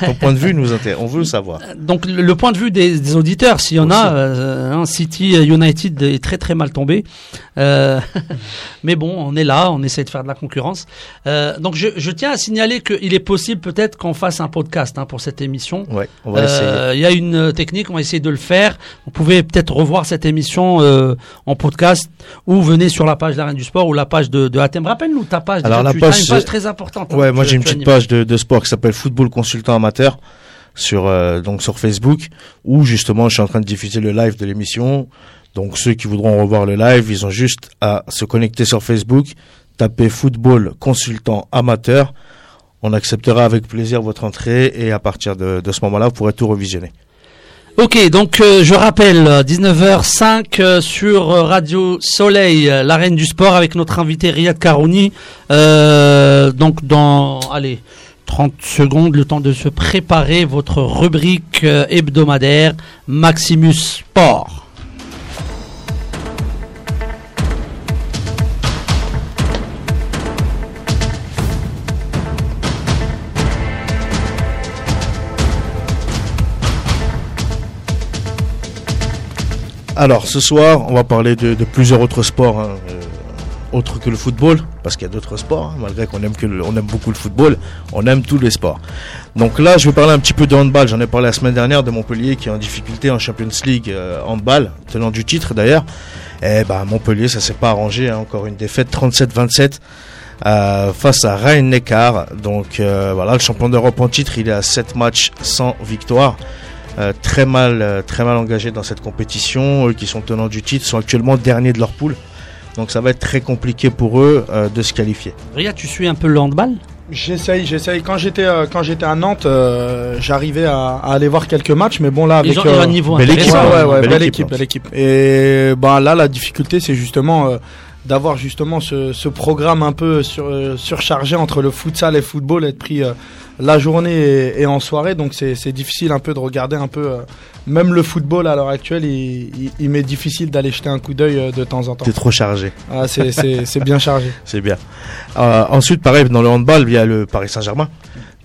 Ton, ton point de vue nous intéresse. On veut le savoir. [LAUGHS] Donc le, le point de vue des, des auditeurs, s'il y en a, Aussi. euh, hein, City United est très très mal tombé. Euh, [LAUGHS] mais bon, on est là, on essaie de faire de la concurrence. Euh, donc je, je tiens à signaler qu'il est possible peut-être qu'on fasse un podcast hein, pour cette émission. Ouais, on va essayer. Euh, Il y a une technique, on va essayer de le faire. Vous pouvez peut-être revoir cette émission en podcast ou venez sur la page de la Reine du Sport ou la page de, de Athènes. Rappelle-nous ta page. Alors, déjà, la tu page, as une page très importante. hein, Ouais, moi j'ai une petite page de, de sport qui s'appelle Football Consultant Amateur sur euh, donc sur Facebook où justement je suis en train de diffuser le live de l'émission. Donc ceux qui voudront revoir le live, ils ont juste à se connecter sur Facebook, taper Football Consultant Amateur. On acceptera avec plaisir votre entrée et à partir de, ce moment-là, vous pourrez tout revisionner. Ok, donc euh, je rappelle, euh, 19h05 euh, sur euh, Radio Soleil, la reine du sport, avec notre invité Riyad Karouni. Donc dans, allez, 30 secondes, le temps de se préparer votre rubrique hebdomadaire Maximus Sport. Alors, ce soir, on va parler de, plusieurs autres sports, hein, euh, autres que le football, parce qu'il y a d'autres sports, hein, malgré qu'on aime, aime beaucoup le football, on aime tous les sports. Donc là, je vais parler un petit peu de handball. J'en ai parlé la semaine dernière de Montpellier qui est en difficulté en Champions League euh, handball, tenant du titre d'ailleurs. Et ben Montpellier, ça s'est pas arrangé, hein, encore une défaite 37-27 euh, face à Rhein-Neckar. Donc voilà, le champion d'Europe en titre, il est à 7 matchs sans victoire. Euh, très mal, euh, très mal engagés dans cette compétition. Eux qui sont tenants du titre sont actuellement derniers de leur poule. Donc ça va être très compliqué pour eux euh, de se qualifier. Ria, tu suis un peu le handball? J'essaye, j'essaye. Quand j'étais euh, quand j'étais à Nantes, euh, j'arrivais à, à aller voir quelques matchs, mais bon là avec euh, ont un niveau belle équipe, ouais, ouais, ouais, Belle belle, équipe, équipe, hein. belle équipe. Et ben là, la difficulté, c'est justement euh, d'avoir justement ce, ce programme un peu sur, euh, surchargé entre le futsal et le football, être pris euh, la journée et, en soirée. Donc c'est difficile un peu de regarder un peu. euh, même le football à l'heure actuelle, il, il, il m'est difficile d'aller jeter un coup d'œil euh, de temps en temps. C'est trop chargé. Ah, [LAUGHS] c'est bien chargé. C'est bien. Euh, ensuite, pareil, dans le handball, il y a le Paris Saint-Germain,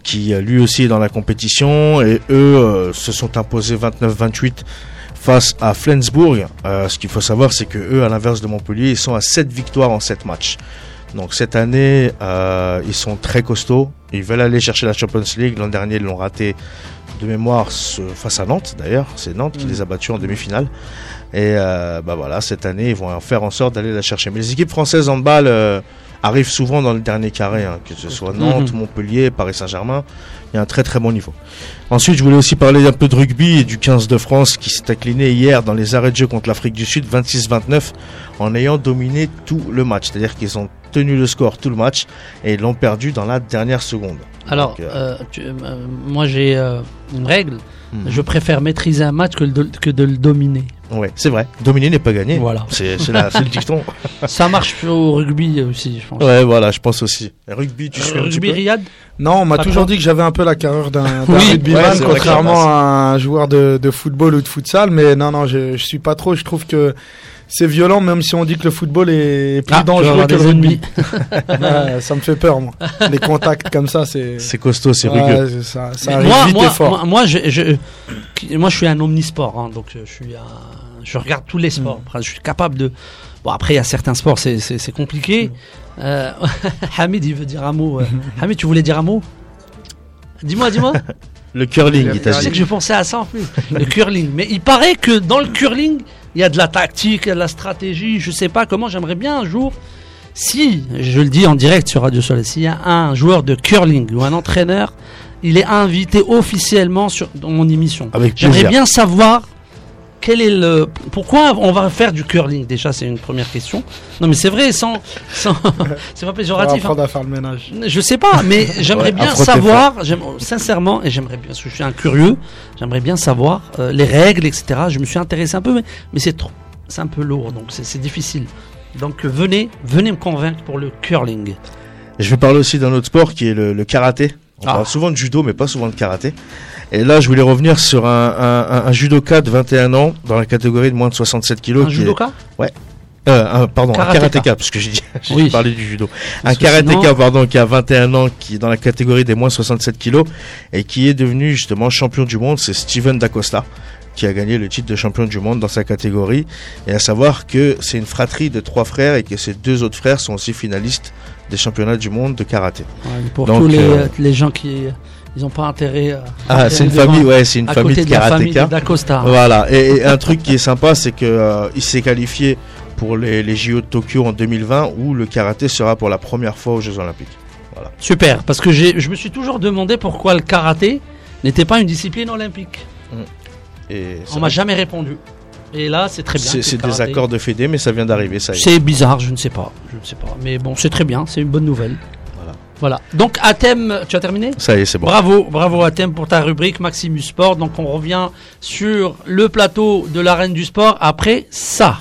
qui lui aussi est dans la compétition, et eux euh, se sont imposés 29-28 face à Flensburg. Euh, ce qu'il faut savoir, c'est que eux, à l'inverse de Montpellier, ils sont à 7 victoires en 7 matchs. Donc cette année, euh, ils sont très costauds. Ils veulent aller chercher la Champions League. L'an dernier, ils l'ont raté de mémoire ce- face à Nantes, d'ailleurs. C'est Nantes qui les a battus en demi-finale. Et euh, bah voilà, cette année, ils vont faire en sorte d'aller la chercher. Mais les équipes françaises en balle arrivent souvent dans le dernier carré, hein, que ce soit Nantes, Mhm. Montpellier, Paris Saint-Germain. Il y a un très très bon niveau. Ensuite, je voulais aussi parler un peu de rugby et du 15 de France qui s'est incliné hier dans les arrêts de jeu contre l'Afrique du Sud 26-29 en ayant dominé tout le match. C'est-à-dire qu'ils ont tenu le score tout le match et l'ont perdu dans la dernière seconde. Alors, Donc, euh, euh, tu- euh, moi j'ai une règle. Mhm. Je préfère maîtriser un match que, le do- que de le dominer. Ouais, c'est vrai. Dominer n'est pas gagné. Voilà. C'est c'est la- c'est le dicton. [LAUGHS] Ça marche au rugby aussi, je pense. Ouais, voilà, je pense aussi. Rugby, tu suis rugby Riyad? Non, on m'a Pas toujours dit que j'avais un peu la carrure d'un d'un [LAUGHS] Oui, rugbyman, ouais, contrairement à un joueur de, de football ou de futsal. Mais non, non, je, je suis pas trop. Je trouve que c'est violent, même si on dit que le football est plus Ah, dangereux que le rugby. Ouais, [LAUGHS] ça me fait peur, moi. Les contacts comme ça, c'est. [LAUGHS] C'est costaud, c'est Ouais, rugueux. c'est ça, ça Mais arrive moi, vite moi, et fort. moi, moi, je, je- moi, je suis un omnisport, hein, donc je suis un- je regarde tous les Mm. sports. Après, Je suis capable de. Bon, après, il y a certains sports, c'est, compliqué. Mm. Euh, [LAUGHS] Hamid, il veut dire un mot. euh. Hamid, tu voulais dire un mot? Dis-moi, dis-moi. Le curling, il t'a Je sais dit. que je pensais à ça en plus, le curling. Mais il paraît que dans le curling, il y a de la tactique, il y a de la stratégie. Je sais pas comment. J'aimerais bien un jour, si je le dis en direct sur Radio Soleil, s'il y a un joueur de curling ou un entraîneur, il est invité officiellement sur dans mon émission. J'aimerais bien savoir quel est le pourquoi on va faire du curling? Déjà, c'est une première question. Non, mais c'est vrai, sans, sans [LAUGHS] c'est pas On va péjoratif. hein. apprendre à faire le ménage. Je sais pas, mais [LAUGHS] j'aimerais Ouais, bien savoir, j'aime- sincèrement, et j'aimerais bien, parce que je suis un curieux, j'aimerais bien savoir euh, les règles, etc. Je me suis intéressé un peu, mais, mais c'est trop, c'est un peu lourd, donc c'est difficile. Donc euh, venez, venez me convaincre pour le curling. Je vais parler aussi d'un autre sport qui est le, le karaté. On Ah. parle souvent de judo, mais pas souvent de karaté. Et là, je voulais revenir sur un, un, un- un judoka de 21 ans dans la catégorie de moins de 67 kilos. Un qui est- judoka euh, un- pardon, Karatéka. un karatéka, parce que [LAUGHS] j'ai Oui. parlé du judo. Parce un karatéka, sinon- pardon, qui a 21 ans, qui est dans la catégorie des moins 67 kilos et qui est devenu justement champion du monde. C'est Steven Dacosta qui a gagné le titre de champion du monde dans sa catégorie. Et à savoir que c'est une fratrie de trois frères et que ces deux autres frères sont aussi finalistes des championnats du monde de karaté. Ouais, Pour Donc, tous les, euh, les gens qui ils ont pas intérêt à Ah, c'est une famille, ouais, c'est une famille de de karatéka. d'Acosta. Voilà. Et, et un truc qui est sympa, c'est que euh, il s'est qualifié pour les, les JO de Tokyo en 2020, où le karaté sera pour la première fois aux Jeux Olympiques. Super, parce que je me suis toujours demandé pourquoi le karaté n'était pas une discipline olympique. Et On m'a jamais répondu. Et là, c'est très bien. C'est des accords de Fédé, mais ça vient d'arriver, ça. C'est bizarre, je ne sais pas. Je ne sais pas. Mais bon, c'est très bien, c'est une bonne nouvelle. Voilà. Donc, Athème, tu as terminé Ça y est, c'est bon. Bravo, bravo Athème pour ta rubrique Maximus Sport. Donc, on revient sur le plateau de l'arène du sport après ça.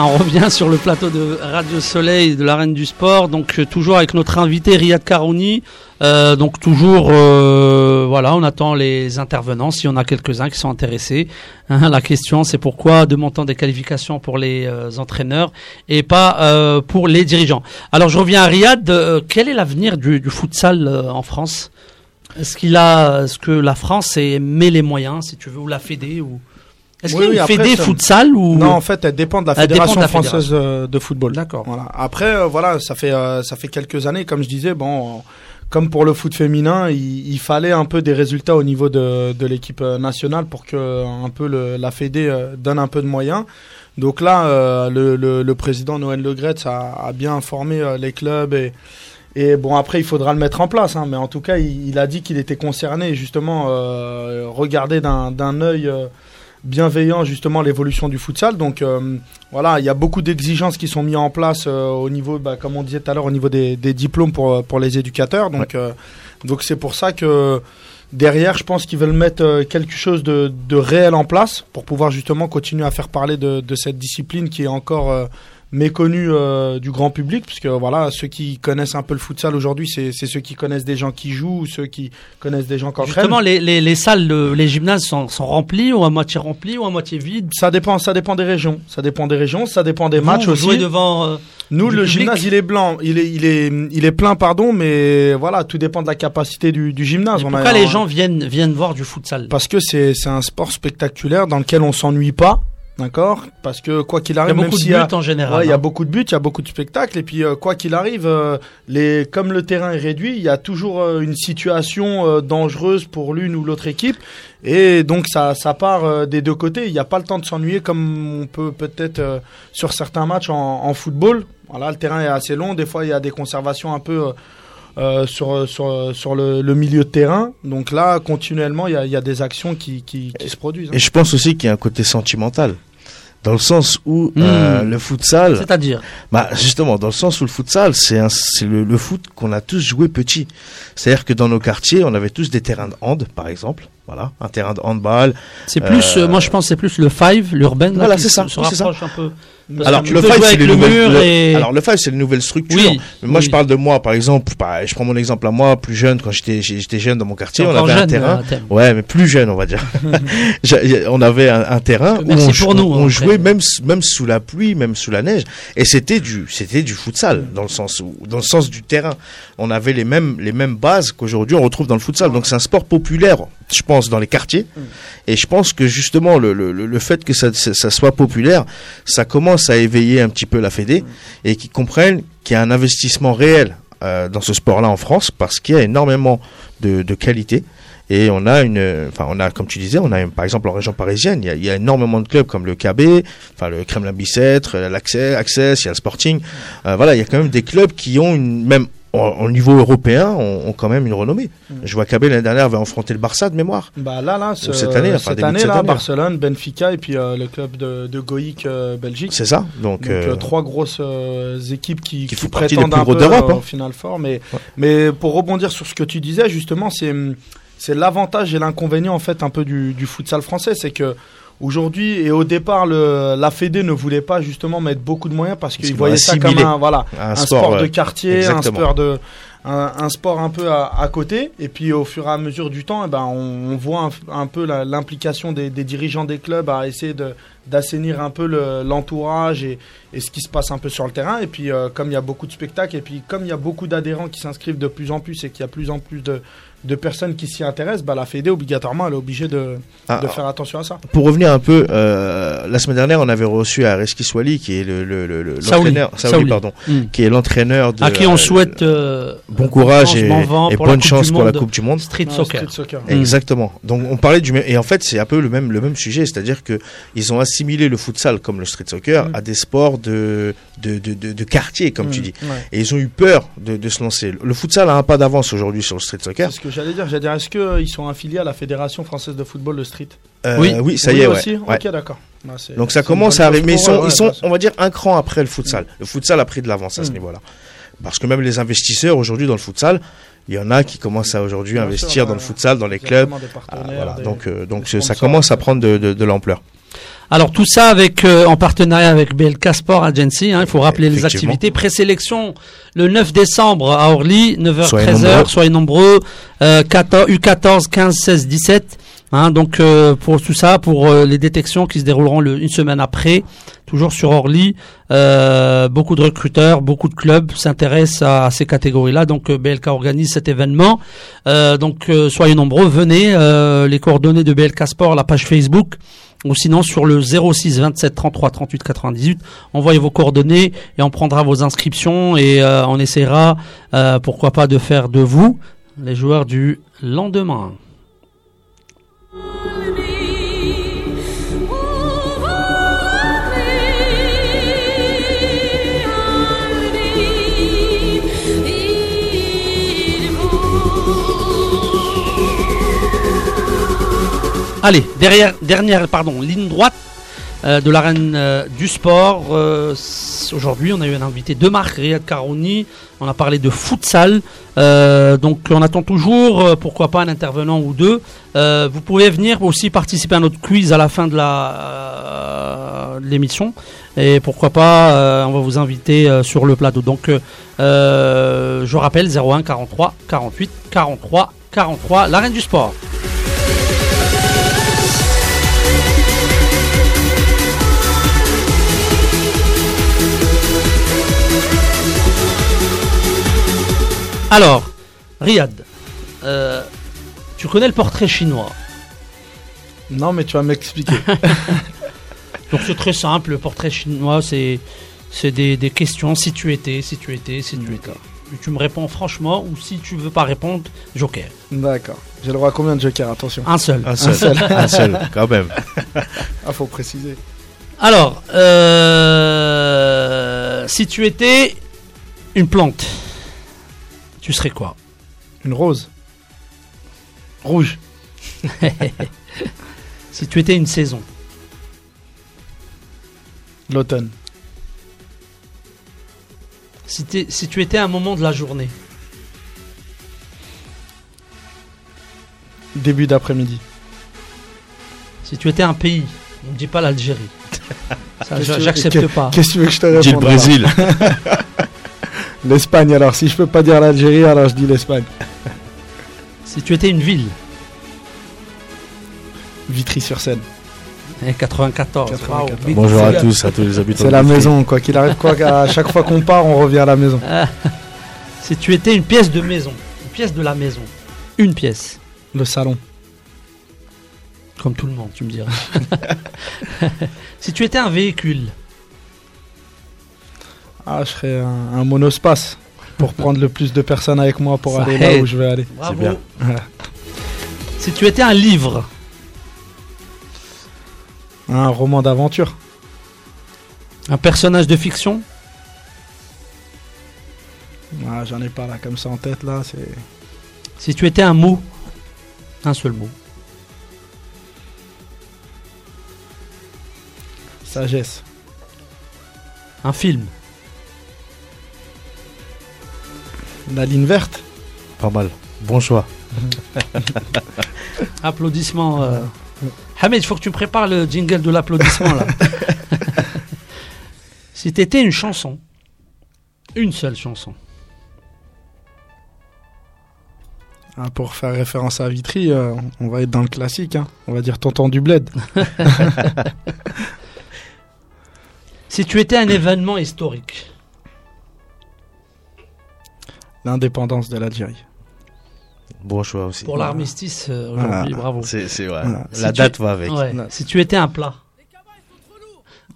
On revient sur le plateau de Radio Soleil de l'arène du sport, donc euh, toujours avec notre invité Riyad Karouni. Euh, donc toujours, euh, voilà, on attend les intervenants, s'il y en a quelques-uns qui sont intéressés. Hein, la question, c'est pourquoi deux montants des qualifications pour les entraîneurs et pas pour les dirigeants. Alors je reviens à Riyad. Quel est l'avenir du, futsal en France? Est-ce qu'il a, est-ce que la France met les moyens, si tu veux, ou la Fédé est-ce Oui, qu'il y a oui, une après, Fédé ça- futsal ou Non, en fait, elle dépend de la de Fédération la française euh, de football. D'accord. Voilà. Après, euh, voilà, ça fait euh, ça fait quelques années, comme je disais, bon, euh, comme pour le foot féminin, il, il fallait un peu des résultats au niveau de, de l'équipe nationale pour que un peu le, la Fédé donne un peu de moyens. Donc là, le, le, le président Noël Le Gretz a, a bien informé les clubs et et bon après il faudra le mettre en place, hein, mais en tout cas il, il a dit qu'il était concerné justement euh, regarder d'un d'un œil euh, bienveillant justement l'évolution du futsal. Donc euh, voilà, il y a beaucoup d'exigences qui sont mises en place euh, au niveau, bah, comme on disait tout à l'heure, au niveau des, des diplômes pour, euh, pour les éducateurs. Donc euh, donc c'est pour ça que derrière, je pense qu'ils veulent mettre euh, quelque chose de, de réel en place pour pouvoir justement continuer à faire parler de, de cette discipline qui est encore méconnue euh, du grand public, puisque voilà, ceux qui connaissent un peu le futsal aujourd'hui, c'est c'est ceux qui connaissent des gens qui jouent, ou ceux qui connaissent des gens qui entraînent. Justement, les, les, les salles, le- les gymnases sont, sont remplis ou à moitié remplis ou à moitié vides? Ça dépend, ça dépend des régions. Ça dépend des régions, ça dépend des Vous, matchs vous aussi. jouez devant. euh, Nous, le public? gymnase, il est blanc, il est, il est, il est plein, pardon, mais voilà, tout dépend de la capacité du, du gymnase. et On a- pourquoi les gens viennent viennent voir du futsal? Parce que c'est, c'est un sport spectaculaire dans lequel on s'ennuie pas, d'accord? Parce que quoi qu'il Il y a arrive, même beaucoup de s'il y a, buts en général. Ouais, il y a hein. beaucoup de buts, il y a beaucoup de spectacles, et puis euh, quoi qu'il arrive, euh, les, comme le terrain est réduit, il y a toujours euh, une situation euh, dangereuse pour l'une ou l'autre équipe, et donc ça, ça part euh, des deux côtés. Il n'y a pas le temps de s'ennuyer comme on peut peut-être euh, sur certains matchs en, en football. Voilà, le terrain est assez long, des fois il y a des conservations un peu. euh, euh, sur sur sur le, le milieu de terrain donc là continuellement il y a, il y a des actions qui qui, qui se produisent hein. Et je pense aussi qu'il y a un côté sentimental. Dans le sens où Hmm. euh, le futsal, C'est-à-dire bah justement, dans le sens où le futsal, c'est le, le foot qu'on a tous joué petit. C'est-à-dire que dans nos quartiers, on avait tous des terrains de hand, par exemple. Voilà, un terrain de handball. C'est plus, Euh, moi je pense que c'est plus le five, l'urbaine. là, Voilà, c'est ça, Se c'est ça. rapproche un peu. Parce Alors le five, c'est les le nouvelles. le- et. Alors le five, c'est les nouvelles structures. oui. Mais moi, oui. je parle de moi, par exemple. bah, je prends mon exemple à moi, plus jeune, quand j'étais j'étais jeune dans mon quartier, on avait un terrain. euh. Ouais, mais plus jeune, on va dire. [LAUGHS] On avait un, un terrain où on, pour on- nous, on hein, jouait même même sous la pluie, même sous la neige, et c'était du c'était du futsal dans le sens où, dans le sens du terrain. On avait les mêmes les mêmes bases qu'aujourd'hui on retrouve dans le futsal. Donc c'est un sport populaire, je pense, dans les quartiers. Et je pense que justement le le, le- fait que ça, soit populaire, ça commence à éveiller un petit peu la Fédé et qu'ils comprennent qu'il y a un investissement réel euh, dans ce sport-là en France parce qu'il y a énormément de, de qualité. Et on a une, enfin on a, comme tu disais, on a par exemple en région parisienne, il y a, énormément de clubs comme le KB, enfin le Kremlin Bicêtre, l'Access, Access, il y a le Sporting. Euh, voilà, il y a quand même des clubs qui ont une, même au, au niveau européen, ont, ont quand même une renommée. Je vois KB l'année dernière avait affronté le Barça de mémoire. Bah là, là, ce- cette année, enfin, cette année, cette là, année. Barcelone, Benfica et puis euh, le club de, de Goïc euh, Belgique. C'est ça. Donc, Donc euh, trois grosses équipes qui, qui qui, font partie des prétendent plus un peu d'Europe, hein. au final fort. Mais, Ouais. mais pour rebondir sur ce que tu disais, justement, c'est c'est l'avantage et l'inconvénient en fait un peu du, du futsal français, c'est que aujourd'hui et au départ le, la Fédé ne voulait pas justement mettre beaucoup de moyens parce qu'ils voyaient ça comme un voilà un, un sport, sport, de quartier, un sport de un, un sport un peu à, à côté. Et puis au fur et à mesure du temps, eh ben on, on voit un, un peu l'implication des, des dirigeants des clubs à essayer de d'assainir un peu le- l'entourage et, et ce qui se passe un peu sur le terrain. Et puis euh, comme il y a beaucoup de spectacles et puis comme il y a beaucoup d'adhérents qui s'inscrivent de plus en plus et qu'il y a plus en plus de de personnes qui s'y intéressent, bah, la Fédé obligatoirement elle est obligée de, Ah, de faire attention à ça. Pour revenir un peu, euh, la semaine dernière, on avait reçu Areski Swali, qui est le, le, le, le- Saouli. l'entraîneur, Saouli, Saouli. pardon, Hmm. qui est l'entraîneur de. À qui on euh, souhaite euh, bon courage et, bonne chance pour la. Coupe du Monde. Street Non, soccer. street soccer. Mm. Exactement. Donc on parlait du même et en fait c'est un peu le même le même sujet, c'est-à-dire que ils ont assimilé le futsal comme le street soccer Mm. à des sports de de, de, de, de quartier comme tu Mm, dis. ouais. Et ils ont eu peur de, de se lancer. Le futsal a un pas d'avance aujourd'hui sur le street soccer. C'est ce que j'allais dire. J'allais dire, est-ce qu'ils sont affiliés à la Fédération française de football, le street? Euh, Oui. oui, ça Oui, y est, ouais. aussi? Ouais. Ok, d'accord. Bah, Donc ça commence à arriver, mais ils sont, ils sont, on va dire, un cran après le futsal. Le futsal a pris de l'avance à ce Mm. niveau-là. Parce que même les investisseurs aujourd'hui dans le futsal, il y en a qui commencent à aujourd'hui investir sûr, dans le futsal, dans les clubs. Ah, voilà. des- Donc, euh, donc ça commence à prendre de, de, de l'ampleur. Alors tout ça avec euh, en partenariat avec BLK Sport Agency. Hein, il faut rappeler les activités. Présélection le 9 décembre à Orly, 9h Soyez 13h. nombreux. Soyez nombreux. Euh, 14, U14, 15, 16, 17. Hein, donc euh, pour tout ça, pour euh, les détections qui se dérouleront le- une semaine après, toujours sur Orly, euh, beaucoup de recruteurs, beaucoup de clubs s'intéressent à, à ces catégories-là. Donc BLK organise cet événement. Donc soyez nombreux, venez. les coordonnées de BLK Sport, la page Facebook, ou sinon sur le 06 27 33 38 98. Envoyez vos coordonnées et on prendra vos inscriptions et on essaiera, pourquoi pas, de faire de vous les joueurs du lendemain. Allez, derrière, dernière ligne droite euh, de l'arène euh, du sport. Euh, Aujourd'hui, on a eu un invité de marque, Riyad Karouni. On a parlé de futsal. Donc, on attend toujours, pourquoi pas, un intervenant ou deux. Vous pouvez venir aussi participer à notre quiz à la fin de l'émission. Et pourquoi pas, on va vous inviter sur le plateau. Donc, je rappelle 01 43 48 43 43, l'arène du sport. Alors, Riyad, euh, tu connais le portrait chinois. Non, mais tu vas m'expliquer. [LAUGHS] Donc c'est très simple, le portrait chinois, c'est c'est des, des questions, si tu étais, si tu étais, si tu étais. Tu me réponds franchement, ou si tu veux pas répondre, joker. D'accord. J'ai le droit à combien de jokers Attention. Un seul. Un seul, un seul, quand même. [LAUGHS] Ah, faut préciser. Alors, euh, si tu étais une plante, tu serais quoi? Une rose? Rouge. [LAUGHS] [LAUGHS] Si tu étais une saison, L'automne. si, tu étais un moment de la journée, Début d'après-midi. si tu étais un pays, on ne dit pas l'Algérie. [LAUGHS] J'accepte pas. Qu'est-ce que tu veux que je te réponde Dis le Brésil. L'Espagne alors. Si je peux pas dire l'Algérie, alors je dis l'Espagne. [LAUGHS] Si tu étais une ville, Vitry-sur-Seine. eh, 94. 94. waouh, big Bonjour à tous, à tous les habitants. C'est la maison, quoi qu'il arrive. Quoi, à [LAUGHS] chaque fois qu'on part, on revient à la maison. Si tu étais une pièce de maison, une pièce de la maison, une pièce, Le salon. comme tout le monde, tu me diras. [LAUGHS] si tu étais un véhicule, Ah, je serais un, un monospace pour prendre le plus de personnes avec moi pour Ça aller là où je veux aller. bravo. bien. Si tu étais un livre, Un roman d'aventure. un personnage de fiction, Ah, J'en ai pas là comme ça en tête là. C'est si tu étais un mot, un seul mot, sagesse. un film, La ligne verte. Pas mal. Bon choix. [LAUGHS] applaudissements. euh. Hamid, il faut que tu prépares le jingle de l'applaudissement là. [LAUGHS] si tu étais une chanson, une seule chanson, Ah, pour faire référence à Vitry, euh, on va être dans le classique. hein. On va dire Tonton du Bled. [LAUGHS] si tu étais un événement historique, L'indépendance de l'Algérie. Bon choix aussi. pour l'armistice euh, aujourd'hui, Voilà. bravo. C'est. Voilà. La Si date tu- va avec. Ouais. Si tu étais un plat.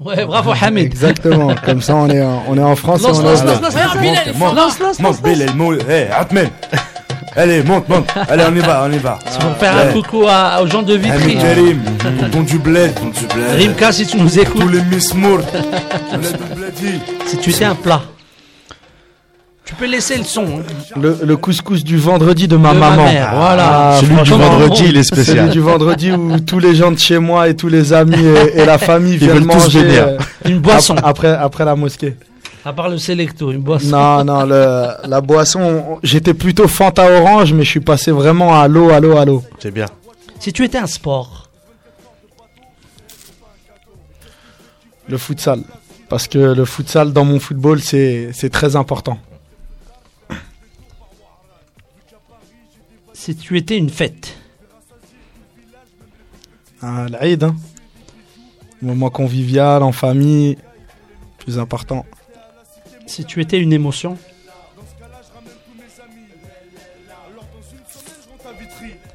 Ouais, bravo Hamid. Exactement. [LAUGHS] comme ça, on est, en- on est en France. et Lance, on lance, lance, lance, lance, lance, lance, monte. Eh, Atmen. [LAUGHS] Allez, monte, monte. Allez, on y va, on y va. C'est pour faire un coucou à- aux gens de Vitry. Hamid Karim, du bled, tonton du bled. Rimka, si tu nous Tous écoutes, les Miss [LAUGHS] bledi. si tu étais un plat, tu peux laisser le son. hein. le, le couscous du vendredi de ma De ma maman. mère, voilà. Ah, Celui du vendredi, il est Celui spécial. du vendredi où tous les gens de chez moi et tous les amis et, et la famille [LAUGHS] viennent veulent tous manger venir. euh, Une boisson. ap- après, après la mosquée. À part le Selecto, une boisson. Non, non, le, la boisson, j'étais plutôt Fanta Orange, mais je suis passé vraiment à l'eau, à l'eau, à l'eau. C'est bien. Si tu étais un sport, Le futsal. Parce que le futsal dans mon football, c'est c'est très important. Si tu étais une fête, Ah, L'Aïd, hein. Moment convivial, en famille, plus important. si tu étais une émotion,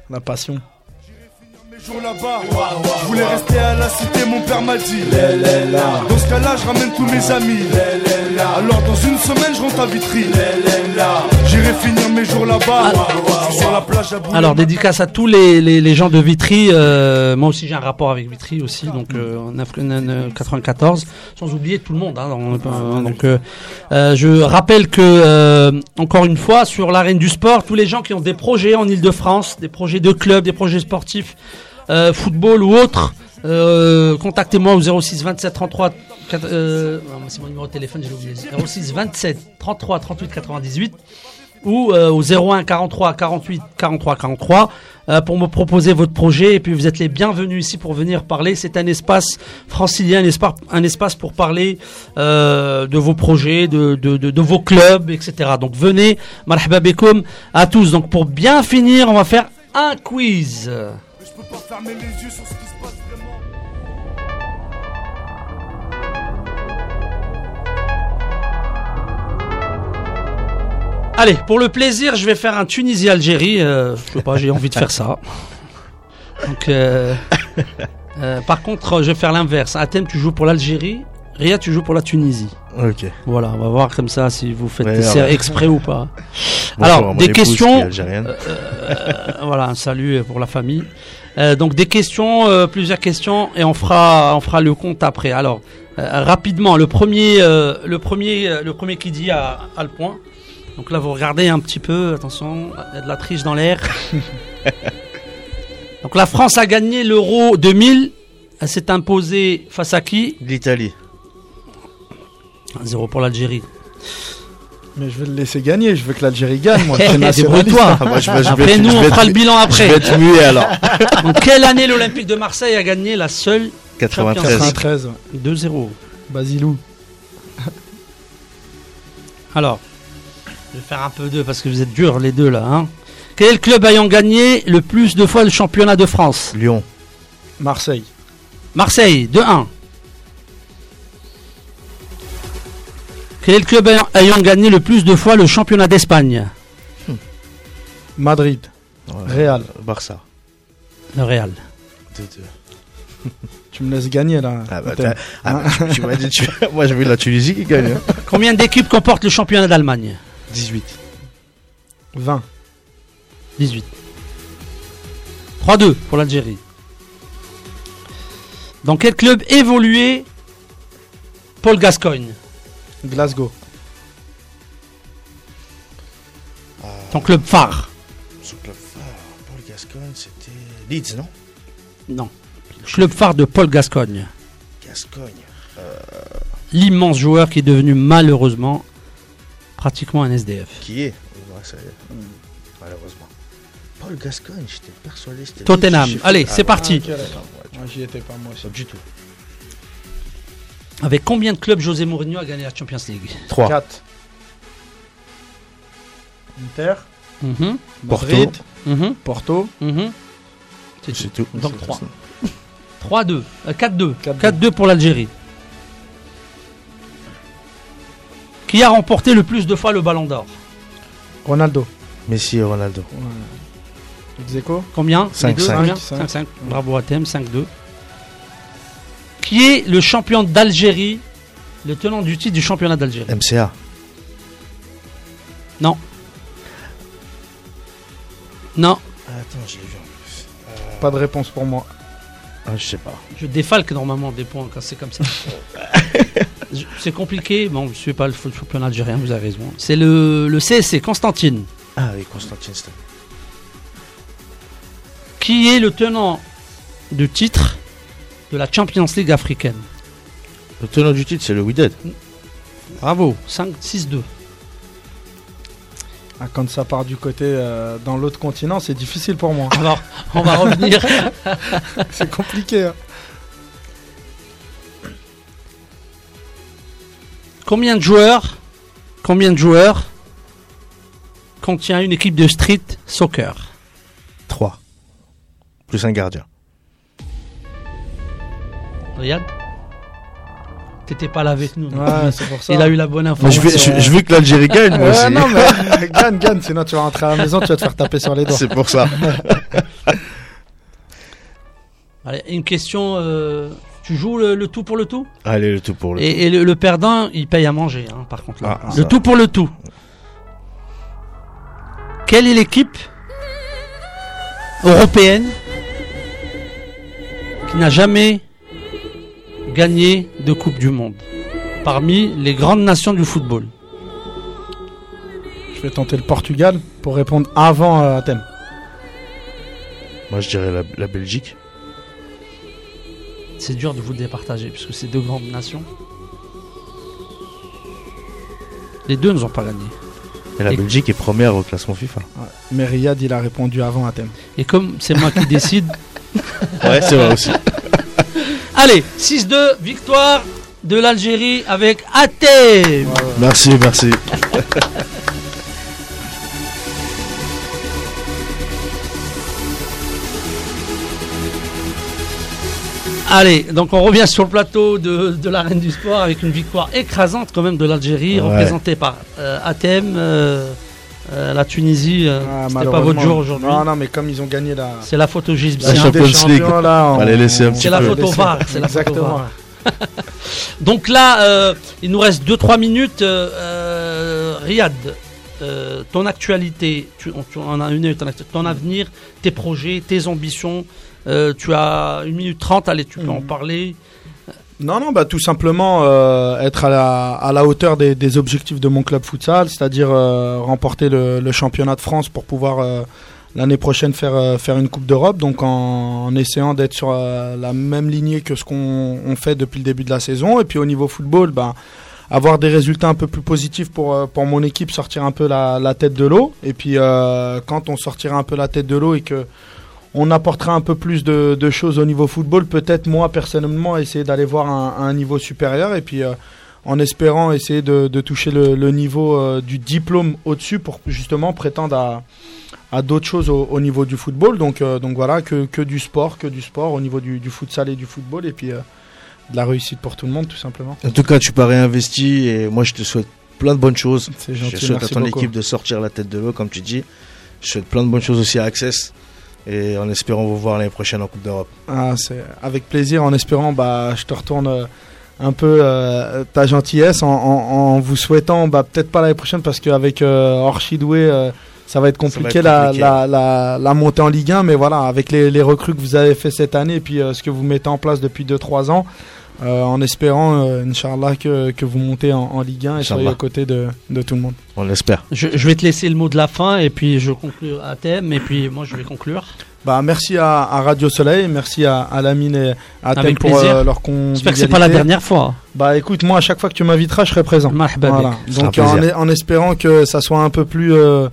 La passion. Jour là-bas, je voulais rester à la cité, mon père m'a dit. Dans ce cas-là, je ramène tous mes amis. Alors dans une semaine, je rentre à Vitry. J'irai finir mes jours là-bas. Suis sur la plage à Boulogne. Alors dédicace à tous les, les, les gens de Vitry. euh, moi aussi j'ai un rapport avec Vitry aussi, donc euh, en Af- en 94. Sans oublier tout le monde. Hein, dans- euh, donc euh, euh, je rappelle que euh, encore une fois sur l'arène du sport, tous les gens qui ont des projets en Île-de-France, des projets de clubs, des projets sportifs, euh, football ou autres. Euh, contactez-moi au 06 27 33 4, euh, non, c'est mon numéro de téléphone j'ai oublié. 06 27 33 38 98 ou euh, au 01 43 48 43 43 euh, pour me proposer votre projet. Et puis vous êtes les bienvenus ici pour venir parler. C'est un espace francilien un espace, un espace pour parler de vos projets de, de, de, vos clubs etc donc venez marhaba à tous. Donc pour bien finir on va faire un quiz Allez, pour le plaisir, je vais faire un Tunisie-Algérie. euh, je sais pas, j'ai envie de faire ça. Euh, euh, par contre, je vais faire l'inverse. Athènes, tu joues pour l'Algérie. Ria, tu joues pour la Tunisie. Ok. Voilà, on va voir comme ça si vous faites Ouais, ouais. exprès ou pas. [LAUGHS] Alors, à des questions. algérienne. Euh, voilà, un salut pour la famille. Euh, donc des questions, euh, plusieurs questions, et on fera, on fera le compte après. Alors, euh, rapidement, le premier, euh, le premier, euh, le premier qui dit a, a le point. Donc là, vous regardez un petit peu, attention, il y a de la triche dans l'air. [LAUGHS] donc la France a gagné l'Euro 2000. Elle s'est imposée face à qui? L'Italie. 1-0 pour l'Algérie. Mais je vais le laisser gagner, je veux que l'Algérie gagne, moi. [LAUGHS] je. Débrouille-toi. Ah, moi, je vais- je Après, nous, je on fera le bilan Je après. vais être muet alors. [LAUGHS] En quelle année l'Olympique de Marseille a gagné la seule 93. 93, ouais. 2-0 Basilou. [LAUGHS] Alors, je vais faire un peu d'eux parce que vous êtes durs les deux là. Hein. Quel club ayant gagné le plus de fois le championnat de France? Lyon. Marseille. Marseille, 2-1. Quel est le club ayant, gagné le plus de fois le championnat d'Espagne Madrid. Ouais. Real. Barça. Le Real. 2-2. [LAUGHS] Tu me laisses gagner là. Ah bah, t'as- ah bah, tu- tu m'as dit, tu- [LAUGHS] [LAUGHS] moi j'ai vu la Tunisie qui gagne. hein. Combien d'équipes comporte le championnat d'Allemagne 18. 20. 18. 3-2 pour l'Algérie. Dans quel club évoluait Paul Gascoigne Glasgow. Ton club phare Son club phare, Paul Gascogne, c'était Leeds, non? Non. Club phare de Paul Gascoigne. Gascogne. L'immense joueur qui est devenu malheureusement pratiquement un SDF. Qui est? Est. Malheureusement. Paul Gascogne, j'étais persuadé. c'était Tottenham. Allez, Ah, c'est ouais. parti. Moi, j'y étais pas, moi aussi. Pas du tout. Avec combien de clubs José Mourinho a gagné la Champions League 3. 4. Inter. Mhm, Porto. Mhm, Porto. mhm. C'est C'est tout. tout. Donc C'est- 3. 3-2. Euh, 4-2. 4-2. 4-2 pour l'Algérie. Qui a remporté le plus de fois le ballon d'or Ronaldo. Messi et Ronaldo. Dzeko. Combien? 5-5. Les deux, combien? 5-5. 5-5. Bravo à Thème, 5-2. Qui est le champion d'Algérie, le tenant du titre du championnat d'Algérie MCA. Non, Attends, j'ai vu en plus. Pas de réponse pour moi. Ah, je sais pas. je défalque normalement des points quand c'est comme ça. [LAUGHS] C'est compliqué, bon, je ne suis pas le championnat algérien, vous avez raison. C'est le, le CSC, Constantine. Ah oui, Constantine Stan. Qui est le tenant du titre de la Champions League africaine Le tenant du titre, c'est le Wydad. Bravo, 5-6-2. Ah, quand ça part du côté euh, dans l'autre continent, c'est difficile pour moi. [LAUGHS] Alors, on va revenir. [LAUGHS] c'est compliqué. hein. Combien de joueurs Combien de joueurs contient une équipe de street soccer? 3. Plus un gardien. Riyad T'étais pas là avec nous. donc Ouais, [LAUGHS] c'est pour ça. Il a eu la bonne information. je, veux, je, je veux que l'Algérie gagne, moi Ouais, aussi. non, mais [LAUGHS] [LAUGHS] gagne, gagne, sinon tu vas rentrer à la maison, tu vas te faire taper sur les doigts. C'est pour ça. Allez, une question. euh, tu joues le, le tout pour le tout? Allez, le tout pour le Et, et le, le perdant, il paye à manger, hein, par contre. là. Ah, le ça. tout pour le tout. Quelle est l'équipe européenne qui n'a jamais gagné de Coupe du Monde parmi les grandes nations du football Je vais tenter le Portugal pour répondre avant euh, à thème. Moi, je dirais la, la Belgique. C'est dur de vous départager puisque c'est deux grandes nations. Les deux ne ont pas gagné. Et la Et- Belgique est première au classement FIFA. Mais Riyad, il a répondu avant à thème. Et comme c'est moi qui décide, Ouais, c'est vrai aussi. [LAUGHS] allez, 6-2, victoire de l'Algérie avec Athé. Merci, merci. [LAUGHS] Allez, donc on revient sur le plateau de, de l'arène du sport avec une victoire écrasante quand même de l'Algérie, Ouais. représentée par euh, euh, euh, la Tunisie. euh, Ah, C'était pas votre jour aujourd'hui. Non, non, mais comme ils ont gagné la, C'est la photo La. Ligue des Champions League. Champions, là, on- Fallait laisser un petit C'est la photo. VAR. C'est la photo Exactement. VAR. [LAUGHS] Donc là, euh, il nous reste 2-3 minutes. euh, Riyad, euh, ton actualité, tu, on- tu en as une, ton, avenir, tes projets, tes ambitions. euh, tu as une minute 30, allez, tu peux en Mhm. parler. Non, non, bah tout simplement euh, être à la, à la hauteur des, des objectifs de mon club futsal, c'est-à-dire euh, remporter le, le championnat de France pour pouvoir euh, l'année prochaine faire, euh, faire une Coupe d'Europe, donc en, en essayant d'être sur euh, la même lignée que ce qu'on on fait depuis le début de la saison. Et puis au niveau football, bah, avoir des résultats un peu plus positifs pour, euh, pour mon équipe, sortir un peu la, la tête de l'eau. Et puis quand on sortira un peu la tête de l'eau et que on apportera un peu plus de, de choses au niveau football. Peut-être moi personnellement essayer d'aller voir un, un niveau supérieur et puis euh, en espérant essayer de, de toucher le, le niveau euh, du diplôme au-dessus pour justement prétendre à, à d'autres choses au, au niveau du football. Donc, euh, donc voilà, que, que du sport, que du sport au niveau du, du futsal et du football et puis de la réussite pour tout le monde tout simplement. En tout cas, tu parais investi et moi, je te souhaite plein de bonnes choses. C'est Je gentil, souhaite à ton beaucoup. équipe de sortir la tête de l'eau, comme tu dis. Je souhaite plein de bonnes choses aussi à Access. Et en espérant vous voir l'année prochaine en Coupe d'Europe. Ah, c'est avec plaisir, en espérant, bah, je te retourne euh, un peu euh, ta gentillesse, en, en- en vous souhaitant, bah, peut-être pas l'année prochaine, parce qu'avec euh, Orchidoué, euh, ça va être compliqué, être la, compliqué. La, la, la montée en Ligue 1, mais voilà, avec les, les recrues que vous avez fait cette année, et puis ce que vous mettez en place depuis 2-3 ans, euh, en espérant, euh, Inch'Allah, que, que vous montez en, en Ligue 1 et soyez aux côtés de, de tout le monde. On l'espère. Je, je vais te laisser le mot de la fin et puis je conclue à thème et puis moi je vais conclure. Bah, merci à, à Radio Soleil, merci à, à Lamine et à Thème pour plaisir. euh, leur J'espère que c'est pas la convivialité. dernière fois. Bah écoute, moi à chaque fois que tu m'inviteras, je serai présent. Voilà. Donc en espérant que ça soit un peu plus euh,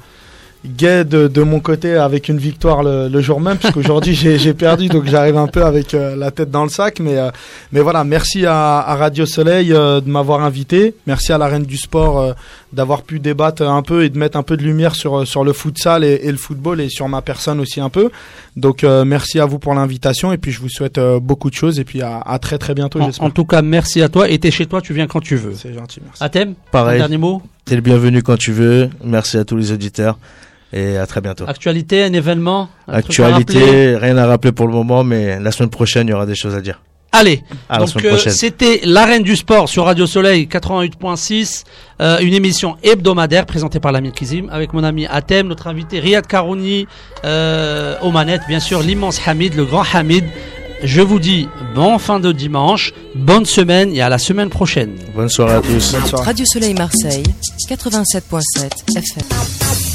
gai de, de mon côté avec une victoire le, le jour même, parce qu'aujourd'hui j'ai perdu, donc j'arrive un peu avec euh, la tête dans le sac. Mais, euh, mais voilà, merci à, à Radio Soleil euh, de m'avoir invité. Merci à la Reine du Sport euh, d'avoir pu débattre un peu et de mettre un peu de lumière sur, sur le futsal et, et le football et sur ma personne aussi un peu. Donc euh, merci à vous pour l'invitation et puis je vous souhaite euh, beaucoup de choses et puis à, à très très bientôt, En, j'espère. en tout cas, merci à toi. Et t'es chez toi, tu viens quand tu veux. C'est gentil, merci. Athème, Pareil, dernier mot? t'es le bienvenu quand tu veux. Merci à tous les auditeurs. Et à très bientôt. Actualité, un événement. un truc à rappeler Actualité, rien à rappeler pour le moment, mais la semaine prochaine, il y aura des choses à dire. Allez, À la donc semaine euh, prochaine. c'était l'arène du sport sur Radio Soleil 88.6, euh, une émission hebdomadaire présentée par l'ami Kizim avec mon ami Atem, notre invité Riyad Karouni, euh, aux manettes, bien sûr l'immense Hamid, le grand Hamid. Je vous dis bon fin de dimanche, bonne semaine et à la semaine prochaine. Bonne soirée à tous. Bonne soirée. Radio Soleil Marseille, 87.7 FM.